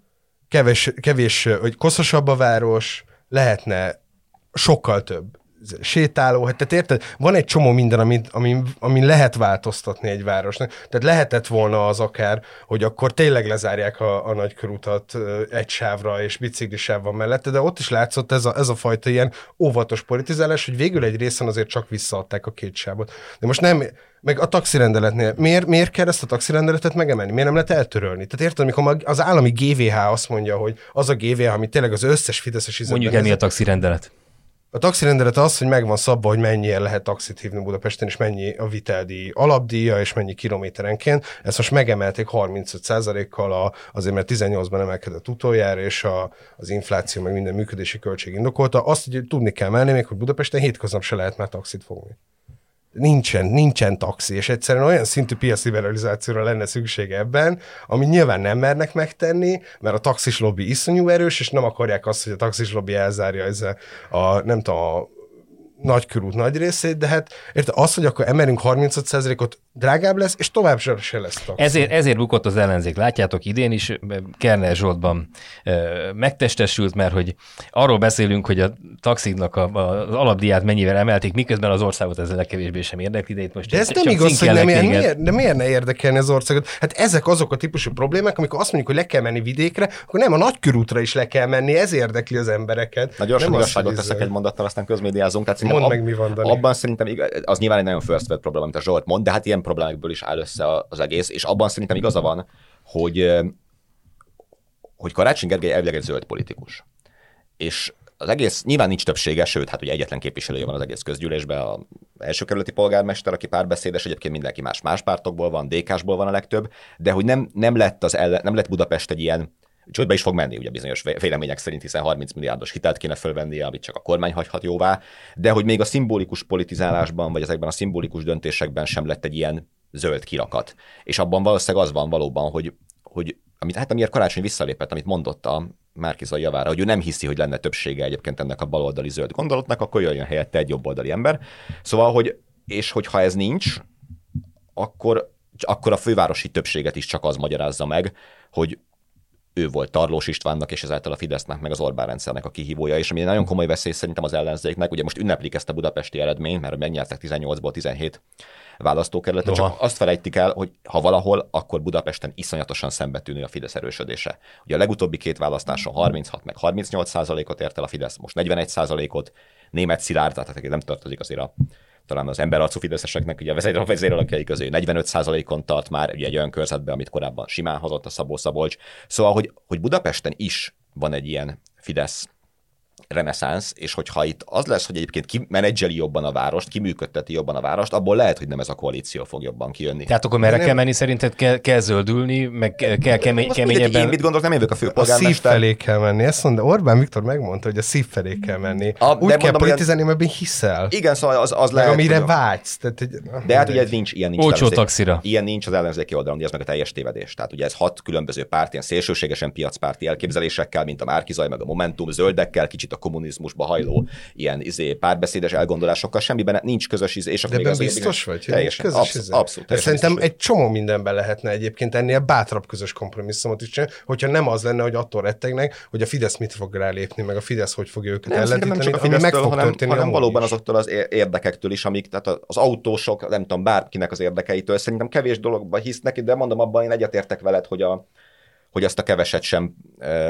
kevés, kevés hogy koszosabb a város, lehetne sokkal több sétáló, hát tehát érted? Van egy csomó minden, amit, amin, amin lehet változtatni egy városnak. Tehát lehetett volna az akár, hogy akkor tényleg lezárják a, a nagykörutat egy sávra, és biciklisáv van mellette, de ott is látszott ez a, ez a fajta ilyen óvatos politizálás, hogy végül egy részen azért csak visszaadták a két sávot. De most nem, meg a taxirendeletnél, miért, miért kell ezt a taxirendeletet megemelni? Miért nem lehet eltörölni? Tehát érted, amikor az állami GVH azt mondja, hogy az a GVH, ami tényleg az összes fideszes Mondjuk el, mi a taxirendelet? A taxirendelet az, hogy megvan szabva, hogy mennyire lehet taxit hívni Budapesten, és mennyi a viteldíj alapdíja, és mennyi kilométerenként. Ezt most megemelték 35%-kal, a, azért mert 18-ban emelkedett utoljára, és a, az infláció meg minden működési költség indokolta. Azt hogy tudni kell menni még, hogy Budapesten hétköznap se lehet már taxit fogni nincsen, nincsen taxi, és egyszerűen olyan szintű piaci liberalizációra lenne szüksége ebben, ami nyilván nem mernek megtenni, mert a taxis lobby iszonyú erős, és nem akarják azt, hogy a taxis lobby elzárja ezzel a, nem tudom, a nagy körút nagy részét, de hát érte, az, hogy akkor emelünk 35%-ot, drágább lesz, és továbbra se lesz taxi. Ezért, ezért bukott az ellenzék. Látjátok, idén is Kerner Zsoltban ö, megtestesült, mert hogy arról beszélünk, hogy a taxiknak a, a, az alapdiát mennyivel emelték, miközben az országot ezzel legkevésbé sem érdekli, de itt most De ez nem igaz, hogy nem ér, miért, de miért ne érdekelni az országot? Hát ezek azok a típusú problémák, amikor azt mondjuk, hogy le kell menni vidékre, akkor nem a nagykörútra is le kell menni, ez érdekli az embereket. Nem sok az, igazságot teszek ez- egy mondattal, aztán közmédiázunk. Tehát Mondd szerintem meg, mi van, Dani. abban szerintem igaz, az nyilván egy nagyon first world probléma, amit a Zsolt mond, de hát ilyen problémákból is áll össze az egész, és abban szerintem igaza van, hogy, hogy Karácsony Gergely elvileg egy zöld politikus. És az egész, nyilván nincs többsége, sőt, hát ugye egyetlen képviselője van az egész közgyűlésben, a első kerületi polgármester, aki párbeszédes, egyébként mindenki más más pártokból van, DK-sból van a legtöbb, de hogy nem, nem lett, az ellen, nem lett Budapest egy ilyen csődbe is fog menni, ugye bizonyos vé- vélemények szerint, hiszen 30 milliárdos hitelt kéne fölvennie, amit csak a kormány hagyhat jóvá, de hogy még a szimbolikus politizálásban, vagy ezekben a szimbolikus döntésekben sem lett egy ilyen zöld kirakat. És abban valószínűleg az van valóban, hogy, hogy amit, hát amiért karácsony visszalépett, amit mondott a Márkizai javára, hogy ő nem hiszi, hogy lenne többsége egyébként ennek a baloldali zöld gondolatnak, akkor jöjjön helyette egy jobboldali ember. Szóval, hogy, és hogyha ez nincs, akkor, akkor a fővárosi többséget is csak az magyarázza meg, hogy ő volt Tarlós Istvánnak, és ezáltal a Fidesznek, meg az Orbán rendszernek a kihívója, és ami egy nagyon komoly veszély szerintem az ellenzéknek, ugye most ünneplik ezt a budapesti eredményt, mert megnyertek 18-ból 17 választókerületet, Noha. csak azt felejtik el, hogy ha valahol, akkor Budapesten iszonyatosan szembetűnő a Fidesz erősödése. Ugye a legutóbbi két választáson 36 meg 38 százalékot ért el a Fidesz, most 41 százalékot, német Szilárd, tehát aki nem tartozik azért a talán az emberarcú fideszeseknek ugye a vezér- vezéralakjai közé 45%-on tart már ugye egy olyan körzetben, amit korábban simán hozott a Szabó Szabolcs. Szóval, hogy, hogy Budapesten is van egy ilyen Fidesz reneszánsz, és hogyha itt az lesz, hogy egyébként ki menedzseli jobban a várost, ki működteti jobban a várost, abból lehet, hogy nem ez a koalíció fog jobban kijönni. Tehát akkor merre Nem. kell menni? Szerinted kell, kell zöldülni, meg kell kemény, Most keményebben... Én mit gondolok, nem jövök a A szív főpolgármester. felé kell menni. Ezt mondta, Orbán Viktor megmondta, hogy a szív felé kell menni. A- Úgy de kell mondom, politizálni, mert ebben hiszel. Igen, szóval az, az lehet, amire a- vágysz. Tehát, hogy, De hát ugye ez nincs, ilyen nincs. Olcsó taxira. Ilyen nincs az ellenzéki oldalon, ez meg a teljes tévedés. Tehát ugye ez hat különböző párt, ilyen szélsőségesen piacpárti elképzelésekkel, mint a Márkizaj, meg a Momentum, zöldekkel, kicsit a kommunizmusba hajló ilyen izé, párbeszédes elgondolásokkal, semmiben nincs közös izé, és akkor De még az biztos vagy? hogy Teljesen, közös abszolút, izé? abszolút teljesen szerintem biztos egy csomó mindenben lehetne egyébként ennél bátrabb közös kompromisszumot is csinálni, hogyha nem az lenne, hogy attól rettegnek, hogy a Fidesz mit fog rálépni, meg a Fidesz hogy fogja őket nem, szerintem nem ellentíteni, csak a ami meg Fidesztől, fog hanem, történni hanem valóban is. azoktól az érdekektől is, amik, tehát az autósok, nem tudom, bárkinek az érdekeitől, szerintem kevés dologba hisznek, de mondom, abban én egyetértek veled, hogy a, hogy azt a keveset sem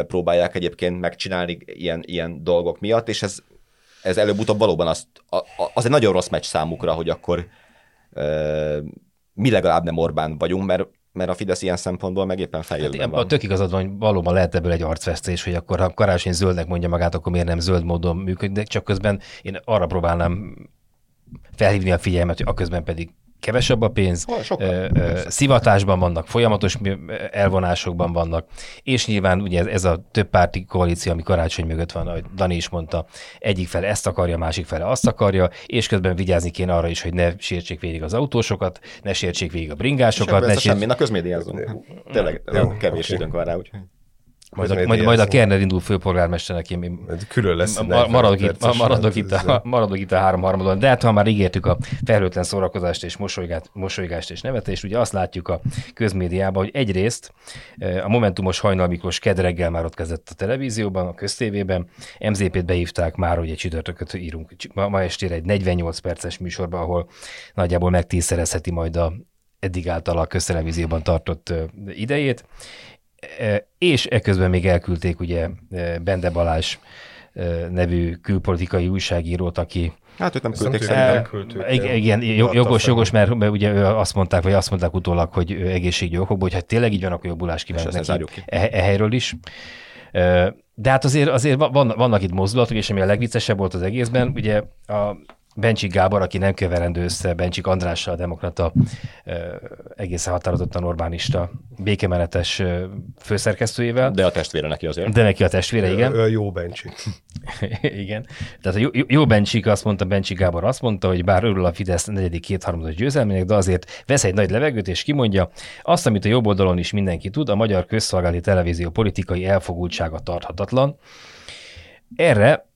próbálják egyébként megcsinálni ilyen, ilyen dolgok miatt, és ez, ez előbb-utóbb valóban azt, az egy nagyon rossz meccs számukra, hogy akkor mi legalább nem Orbán vagyunk, mert, mert a Fidesz ilyen szempontból meg éppen feljövőben Hát, a van. tök igazad van, hogy valóban lehet ebből egy arcvesztés, hogy akkor ha karácsony zöldnek mondja magát, akkor miért nem zöld módon működik, csak közben én arra próbálnám felhívni a figyelmet, hogy aközben pedig kevesebb a pénz, sokkal, ö, ö, szivatásban vannak, folyamatos elvonásokban vannak, és nyilván ugye ez, ez a több párti koalíció, ami karácsony mögött van, ahogy Dani is mondta, egyik fele ezt akarja, másik fele azt akarja, és közben vigyázni kéne arra is, hogy ne sértsék végig az autósokat, ne sértsék végig a És bringásokat, ebből ne ez a semmi, na közmédiázunk. Tényleg, Jó, kevés oké. időnk van rá, úgyhogy. Majd, a, majd, Közmédiázunk. majd a Kerner indul főpolgármesternek, én, Külön lesz. egy Ma- 40 maradok, itt, maradok, itt ez- a, maradok itt a háromharmadon, de hát ha már ígértük a felhőtlen szórakozást és mosolygát, mosolygást és nevetést, ugye azt látjuk a közmédiában, hogy egyrészt a Momentumos Hajnal Miklós kedreggel már ott kezdett a televízióban, a köztévében, MZP-t behívták már, hogy egy csütörtököt írunk ma, ma estére egy 48 perces műsorba, ahol nagyjából megtízszerezheti majd a eddig által a köztelevízióban tartott idejét, és ekközben még elküldték ugye e, Bende Balázs e, nevű külpolitikai újságírót, aki Hát őt nem küldték szerintem. igen, jogos, jogos, mert, mert ugye ő azt mondták, vagy azt mondták utólag, hogy egészségügyi okokból, hogy hát tényleg így van, akkor jobbulást kívánok neki e, e helyről is. E, De hát azért, azért van, vannak itt mozdulatok, és ami a legviccesebb volt az egészben, ugye a Bencsik Gábor, aki nem keverendő össze Bencsik Andrással, a demokrata, egészen határozottan Orbánista, békemenetes főszerkesztőjével, De a testvére neki azért. de neki a testvére, igen. Ő a jó Bencsi. Igen. Tehát a jó, jó Bencsik azt mondta, Bencsik Gábor azt mondta, hogy bár örül a Fidesz negyedik kétharmados győzelmének, de azért vesz egy nagy levegőt, és kimondja, azt, amit a jobb oldalon is mindenki tud, a magyar közszolgálati televízió politikai elfogultsága tarthatatlan. Erre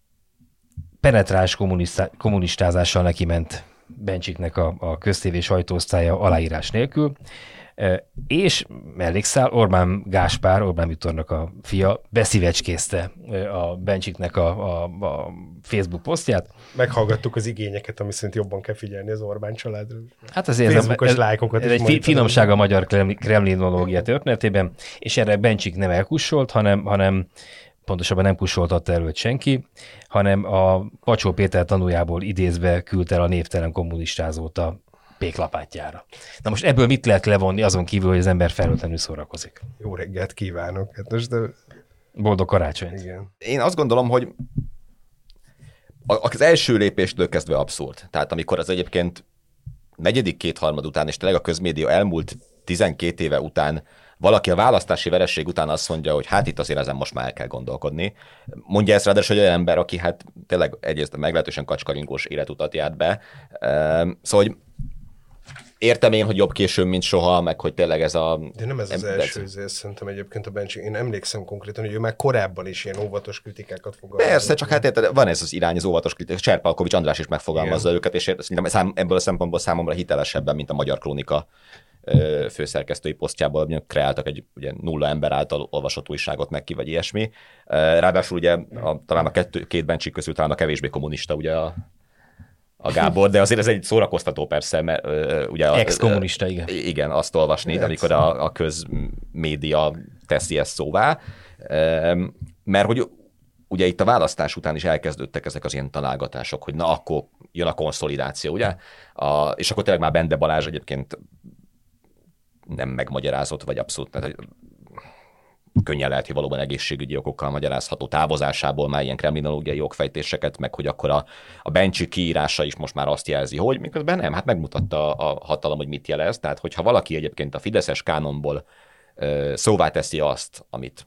penetráns kommunistá- kommunistázással neki ment Bencsiknek a, a köztévé sajtóosztálya aláírás nélkül, és mellékszál Orbán Gáspár, Orbán Viktornak a fia beszívecskézte a Bencsiknek a, a, a Facebook posztját. Meghallgattuk az igényeket, ami szerint jobban kell figyelni az Orbán családra. Hát azért ez, ez, lájkokat ez egy finomság a magyar kremlinológia történetében, és erre Bencsik nem elkussolt, hanem, hanem pontosabban nem kussoltatta előtt senki, hanem a Pacsó Péter tanújából idézve küldte el a névtelen kommunistázót a péklapátjára. Na most ebből mit lehet levonni azon kívül, hogy az ember felültenül szórakozik? Jó reggelt kívánok! Hát most de... Boldog karácsony. Igen. Én azt gondolom, hogy az első lépéstől kezdve abszurd. Tehát amikor az egyébként negyedik kétharmad után, és tényleg a közmédia elmúlt 12 éve után valaki a választási veresség után azt mondja, hogy hát itt azért ezen most már el kell gondolkodni. Mondja ezt ráadásul egy olyan ember, aki hát tényleg egyrészt meglehetősen kacskaringós életutat járt be. Szóval, hogy értem én, hogy jobb későn, mint soha, meg hogy tényleg ez a... De nem ez az ez... első, ez szerintem egyébként a Bencsi. Én emlékszem konkrétan, hogy ő már korábban is ilyen óvatos kritikákat fogalmazott. Persze, csak hát érted, van ez az irány, az óvatos kritikák. Cserpalkovics András is megfogalmazza Igen. őket, és szerintem ebből a szempontból számomra hitelesebben, mint a Magyar Krónika főszerkesztői posztjából ugye, kreáltak egy ugye, nulla ember által olvasott újságot meg ki, vagy ilyesmi. Ráadásul ugye a, talán a kettő, két bencsik közül talán a kevésbé kommunista ugye a, a Gábor, de azért ez egy szórakoztató persze, mert uh, ugye... Ex-kommunista, igen. Igen, azt olvasni, Ex. amikor a, a közmédia teszi ezt szóvá, mert hogy ugye itt a választás után is elkezdődtek ezek az ilyen találgatások, hogy na akkor jön a konszolidáció, ugye? A, és akkor tényleg már Bende Balázs egyébként nem megmagyarázott, vagy abszolút, tehát könnyen lehet, hogy valóban egészségügyi okokkal magyarázható távozásából már ilyen kremlinológiai jogfejtéseket, meg hogy akkor a, a Bencsi kiírása is most már azt jelzi, hogy miközben nem, hát megmutatta a hatalom, hogy mit jelez. Tehát, hogyha valaki egyébként a Fideszes kánonból ö, szóvá teszi azt, amit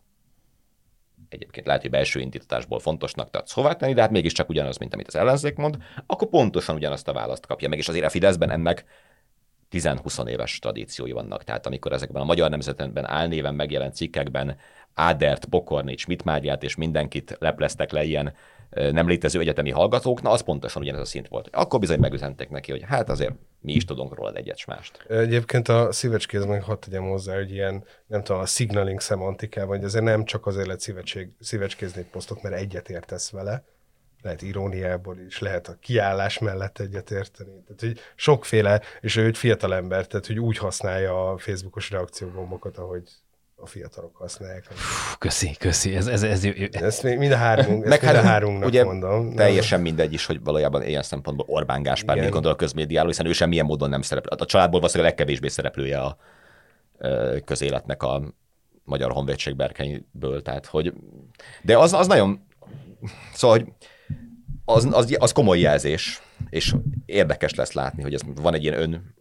egyébként lehet, hogy belső indítatásból fontosnak tart szóvá tenni, de hát mégiscsak ugyanaz, mint amit az ellenzék mond, akkor pontosan ugyanazt a választ kapja meg, és azért a Fideszben ennek 10-20 éves tradíciói vannak. Tehát amikor ezekben a magyar nemzetenben álnéven megjelent cikkekben Ádert, Bokornics, Mitmágyát és mindenkit lepleztek le ilyen nem létező egyetemi hallgatók, na az pontosan ugyanez a szint volt. Akkor bizony megüzentek neki, hogy hát azért mi is tudunk róla egyet mást. Egyébként a szívecskéz meg hadd tegyem hozzá, hogy ilyen, nem tudom, a signaling szemantikával, hogy azért nem csak azért lehet szívecskézni egy posztot, mert egyet értesz vele, lehet iróniából is, lehet a kiállás mellett egyetérteni. Tehát, hogy sokféle, és ő egy fiatal ember, tehát, hogy úgy használja a Facebookos reakciógombokat, ahogy a fiatalok használják. Köszi, köszi. Ez, ez, ez, ez... Ezt mind a háromunk, ezt Meg mind a hát hárunknak ugye mondom. Teljesen mindegy is, hogy valójában ilyen szempontból Orbán Gáspár mit gondol a közmédiáról, hiszen ő semmilyen módon nem szerepel. A családból valószínűleg a legkevésbé szereplője a közéletnek a magyar honvédség berkeiből, tehát hogy... De az, az nagyon... Szóval, hogy az, az, az komoly jelzés, és érdekes lesz látni, hogy ez van egy ilyen ön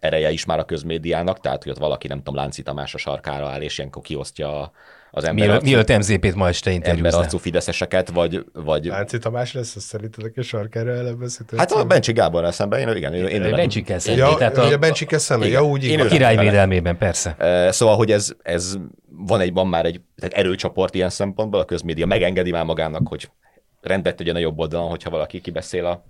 ereje is már a közmédiának, tehát hogy ott valaki, nem tudom, Lánci Tamás a sarkára áll, és ilyenkor kiosztja az ember Mielőtt, mielőtt MZP-t ma este interjúzna. Ember fideszeseket, vagy, vagy... Lánci Tamás lesz, azt szerintetek a sarkára elebeszítő? Hát a Bencsik Gáborral szemben, én, igen, én, én Bencsikkel szemben. Ja, tehát a, a Bencsikkel szemben, ja, úgy én A király védelmében, persze. Szóval, hogy ez, ez van, egy, van már egy tehát erőcsoport ilyen szempontból, a közmédia megengedi már magának, hogy rendet tegyen a jobb oldalon, hogyha valaki kibeszél a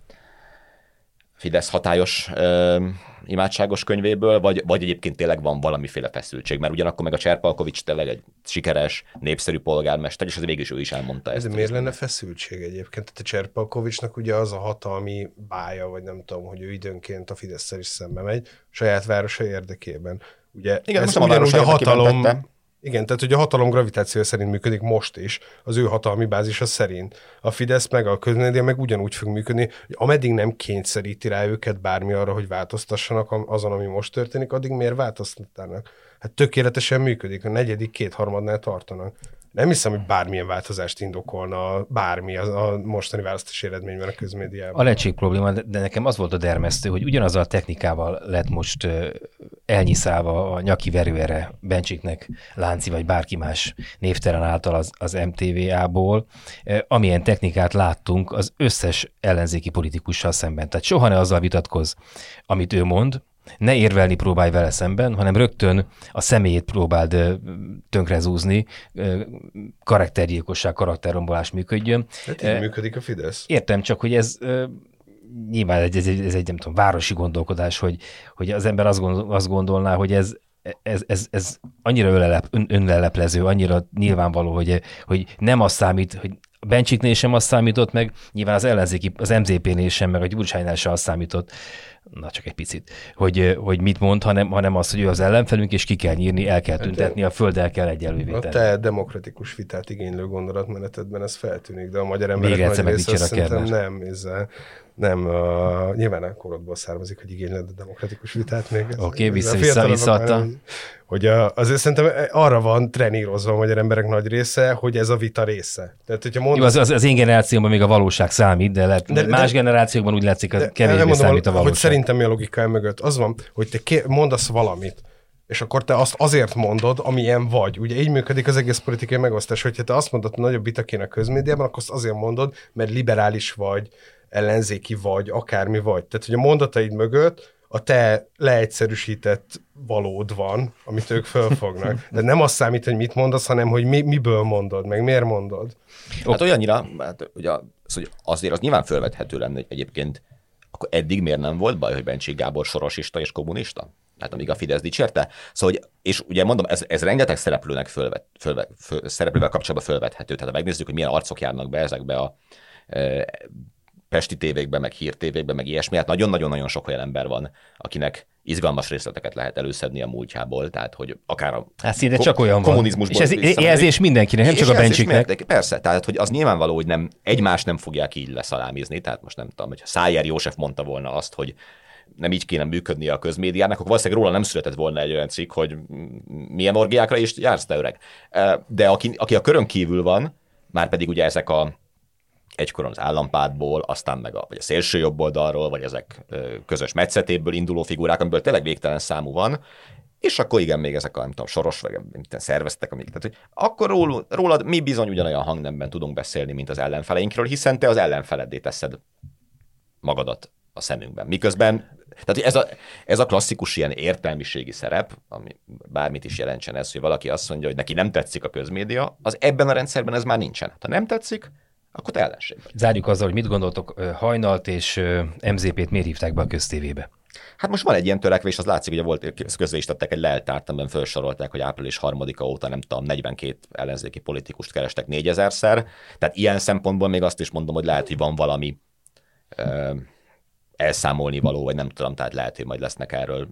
Fidesz hatályos ö, imádságos könyvéből, vagy, vagy egyébként tényleg van valamiféle feszültség, mert ugyanakkor meg a Cserpalkovics tényleg egy sikeres, népszerű polgármester, és az végül is ő is elmondta ezt. Ez miért lenne feszültség egyébként? Tehát a Cserpalkovicsnak ugye az a hatalmi bája, vagy nem tudom, hogy ő időnként a fidesz is szembe megy, saját városa érdekében. Ugye Igen, ez most ugyanúgy a hatalom, igen, tehát hogy a hatalom gravitáció szerint működik most is, az ő hatalmi bázisa szerint. A Fidesz meg a közmédia meg ugyanúgy fog működni, hogy ameddig nem kényszeríti rá őket bármi arra, hogy változtassanak azon, ami most történik, addig miért változtatnának? Hát tökéletesen működik, a negyedik kétharmadnál tartanak nem hiszem, hogy bármilyen változást indokolna bármi a, a mostani választási eredményben a közmédiában. A lecség probléma, de nekem az volt a dermesztő, hogy ugyanazzal a technikával lett most elnyiszálva a nyaki verőere Bencsiknek, Lánci vagy bárki más névtelen által az, az MTVA-ból, amilyen technikát láttunk az összes ellenzéki politikussal szemben. Tehát soha ne azzal vitatkoz, amit ő mond, ne érvelni próbálj vele szemben, hanem rögtön a személyét próbáld tönkrezúzni, karaktergyilkosság, karakterrombolás működjön. Hát így működik a Fidesz. Értem, csak hogy ez nyilván ez, ez, ez egy, nem tudom, városi gondolkodás, hogy, hogy az ember azt, gondol, azt gondolná, hogy ez, ez, ez, ez annyira önlelep, ön, önleleplező, annyira nyilvánvaló, hogy, hogy nem az számít, hogy Bencsiknél sem az számított, meg nyilván az ellenzéki, az MZP-nél sem, meg a Gyurcsánynál sem az számított, na csak egy picit, hogy, hogy mit mond, hanem, hanem az, hogy ő az ellenfelünk, és ki kell nyírni, el kell hát tüntetni, a földdel kell egyenlővé A te demokratikus vitát igénylő gondolatmenetedben ez feltűnik, de a magyar emberek Még nagy része szerintem nem, ezzel, nem, uh, nyilván a korodból származik, hogy igényled a demokratikus vitát még. Oké, a vissza- vissza- visszaadta. Hogy a, azért szerintem arra van trenírozva a magyar emberek nagy része, hogy ez a vita része. Tehát, hogyha Jó, mondod, az, az, az én generációmban még a valóság számít, de, lehet, De- de, más de- generációkban úgy látszik, hogy kevésbé elmondom, számít a hogy valóság. szerintem mi a logika e mögött. Az van, hogy te ké- mondasz valamit, és akkor te azt azért mondod, amilyen vagy. Ugye így működik az egész politikai megosztás, hogyha te azt mondod, hogy nagyobb vita a közmédiában, akkor azt azért mondod, mert liberális vagy, ellenzéki vagy, akármi vagy. Tehát, hogy a mondataid mögött a te leegyszerűsített valód van, amit ők fölfognak. De nem azt számít, hogy mit mondasz, hanem hogy mi, miből mondod, meg miért mondod. Hát olyannyira, hát ugye, az, hogy azért az nyilván felvethető lenne, hogy egyébként akkor eddig miért nem volt baj, hogy Bencsik Gábor sorosista és kommunista? Hát amíg a Fidesz dicsérte. Szóval, hogy, és ugye mondom, ez, ez rengeteg szereplőnek fölvet, fölvet, föl, szereplővel kapcsolatban fölvethető. Tehát ha megnézzük, hogy milyen arcok járnak be ezekbe a e, pesti tévékbe, meg hírtévékbe, meg ilyesmi, hát nagyon-nagyon-nagyon sok olyan ember van, akinek izgalmas részleteket lehet előszedni a múltjából, tehát hogy akár a Hát szinte csak olyan van. kommunizmusból És ez jelzés mindenkinek, nem csak a Bencsiknek. Persze, tehát hogy az nyilvánvaló, hogy nem, egymást nem fogják így leszalámizni, tehát most nem tudom, hogy Szájer József mondta volna azt, hogy nem így kéne működnie a közmédiának, akkor valószínűleg róla nem született volna egy olyan cikk, hogy milyen orgiákra is jársz te öreg. De aki, aki a körön kívül van, már pedig ugye ezek a egykoron az állampártból, aztán meg a, vagy a szélső jobb oldalról, vagy ezek közös metszetéből induló figurák, amiből tényleg végtelen számú van, és akkor igen, még ezek a, nem tudom, soros, vagy minden szerveztek, amik, tehát, hogy akkor rólad, mi bizony ugyanolyan hangnemben tudunk beszélni, mint az ellenfeleinkről, hiszen te az ellenfeleddé teszed magadat a szemünkben. Miközben, tehát ez a, ez a klasszikus ilyen értelmiségi szerep, ami bármit is jelentsen ez, hogy valaki azt mondja, hogy neki nem tetszik a közmédia, az ebben a rendszerben ez már nincsen. Ha nem tetszik, akkor te ellenség. Zárjuk azzal, hogy mit gondoltok, Hajnalt és MZP-t miért hívták be a köztévébe? Hát most van egy ilyen törekvés, az látszik, hogy volt, közben is tettek egy leltárt, amiben felsorolták, hogy április harmadika óta nem tudom, 42 ellenzéki politikust kerestek négyezerszer. Tehát ilyen szempontból még azt is mondom, hogy lehet, hogy van valami ö, elszámolni való, vagy nem tudom, tehát lehet, hogy majd lesznek erről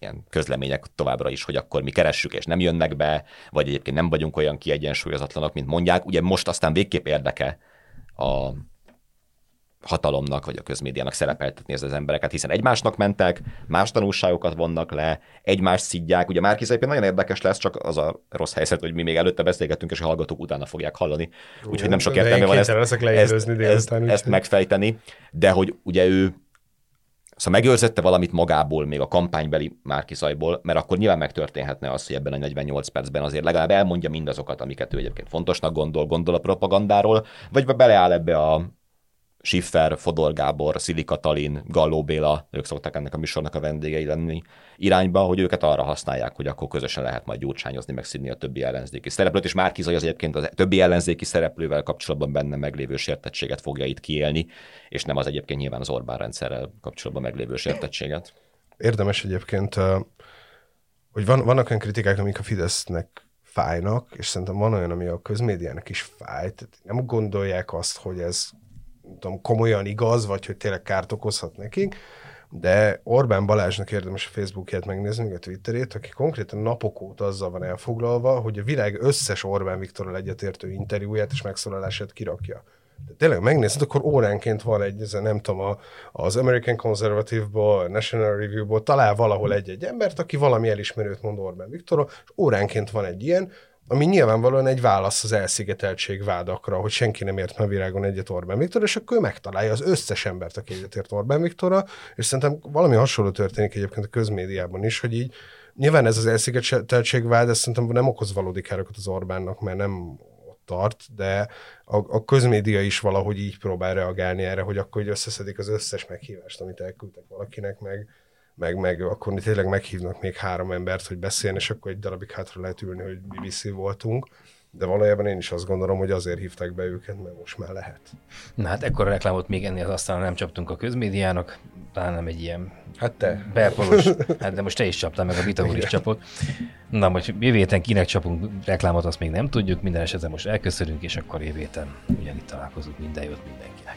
ilyen közlemények továbbra is, hogy akkor mi keressük, és nem jönnek be, vagy egyébként nem vagyunk olyan kiegyensúlyozatlanak, mint mondják. Ugye most aztán végképp érdeke a hatalomnak, vagy a közmédiának szerepeltetni ez az embereket, hiszen egymásnak mentek, más tanulságokat vonnak le, egymást szidják. Ugye már nagyon érdekes lesz, csak az a rossz helyzet, hogy mi még előtte beszélgettünk, és a hallgatók utána fogják hallani. Úgyhogy nem sok értelme van ezt, ezt, ezt, ezt megfejteni, de hogy ugye ő Szóval megőrzette valamit magából, még a kampánybeli Márkizajból, mert akkor nyilván megtörténhetne az, hogy ebben a 48 percben azért legalább elmondja mindazokat, amiket ő egyébként fontosnak gondol, gondol a propagandáról, vagy beleáll ebbe a Schiffer, Fodor Gábor, Szili Katalin, Galló Béla, ők szoktak ennek a műsornak a vendégei lenni irányba, hogy őket arra használják, hogy akkor közösen lehet majd gyurcsányozni, megszíni a többi ellenzéki szereplőt, és már Zaj az egyébként a többi ellenzéki szereplővel kapcsolatban benne meglévő sértettséget fogja itt kiélni, és nem az egyébként nyilván az Orbán rendszerrel kapcsolatban meglévő sértettséget. Érdemes egyébként, hogy van, vannak olyan kritikák, amik a Fidesznek fájnak, és szerintem van olyan, ami a közmédiának is fáj. Tehát nem gondolják azt, hogy ez tudom, komolyan igaz, vagy hogy tényleg kárt okozhat nekik, de Orbán Balázsnak érdemes a Facebookját megnézni, meg a Twitterét, aki konkrétan napok óta azzal van elfoglalva, hogy a világ összes Orbán Viktorral egyetértő interjúját és megszólalását kirakja. De tényleg megnézed, akkor óránként van egy, ez nem tudom, a, az American Conservative-ból, National Review-ból talál valahol egy-egy embert, aki valami elismerőt mond Orbán Viktorról, és óránként van egy ilyen, ami nyilvánvalóan egy válasz az elszigeteltség vádakra, hogy senki nem ért a világon egyet Orbán Viktor, és akkor ő megtalálja az összes embert, aki egyetért Orbán Viktorra, és szerintem valami hasonló történik egyébként a közmédiában is, hogy így nyilván ez az elszigeteltség vád, ez szerintem nem okoz valódi károkat az Orbánnak, mert nem ott tart, de a, a közmédia is valahogy így próbál reagálni erre, hogy akkor hogy összeszedik az összes meghívást, amit elküldtek valakinek, meg, meg, meg akkor tényleg meghívnak még három embert, hogy beszéljen, és akkor egy darabig hátra lehet ülni, hogy BBC voltunk. de valójában én is azt gondolom, hogy azért hívták be őket, mert most már lehet. Na hát ekkora reklámot még ennél az asztalon nem csaptunk a közmédiának, talán nem egy ilyen Hát te. perpolos, hát de most te is csaptál, meg a Vita úr is csapott. Na, most jövő héten kinek csapunk reklámot, azt még nem tudjuk, minden esetben most elköszönünk, és akkor jövő héten ugyanitt találkozunk, minden jót mindenkinek.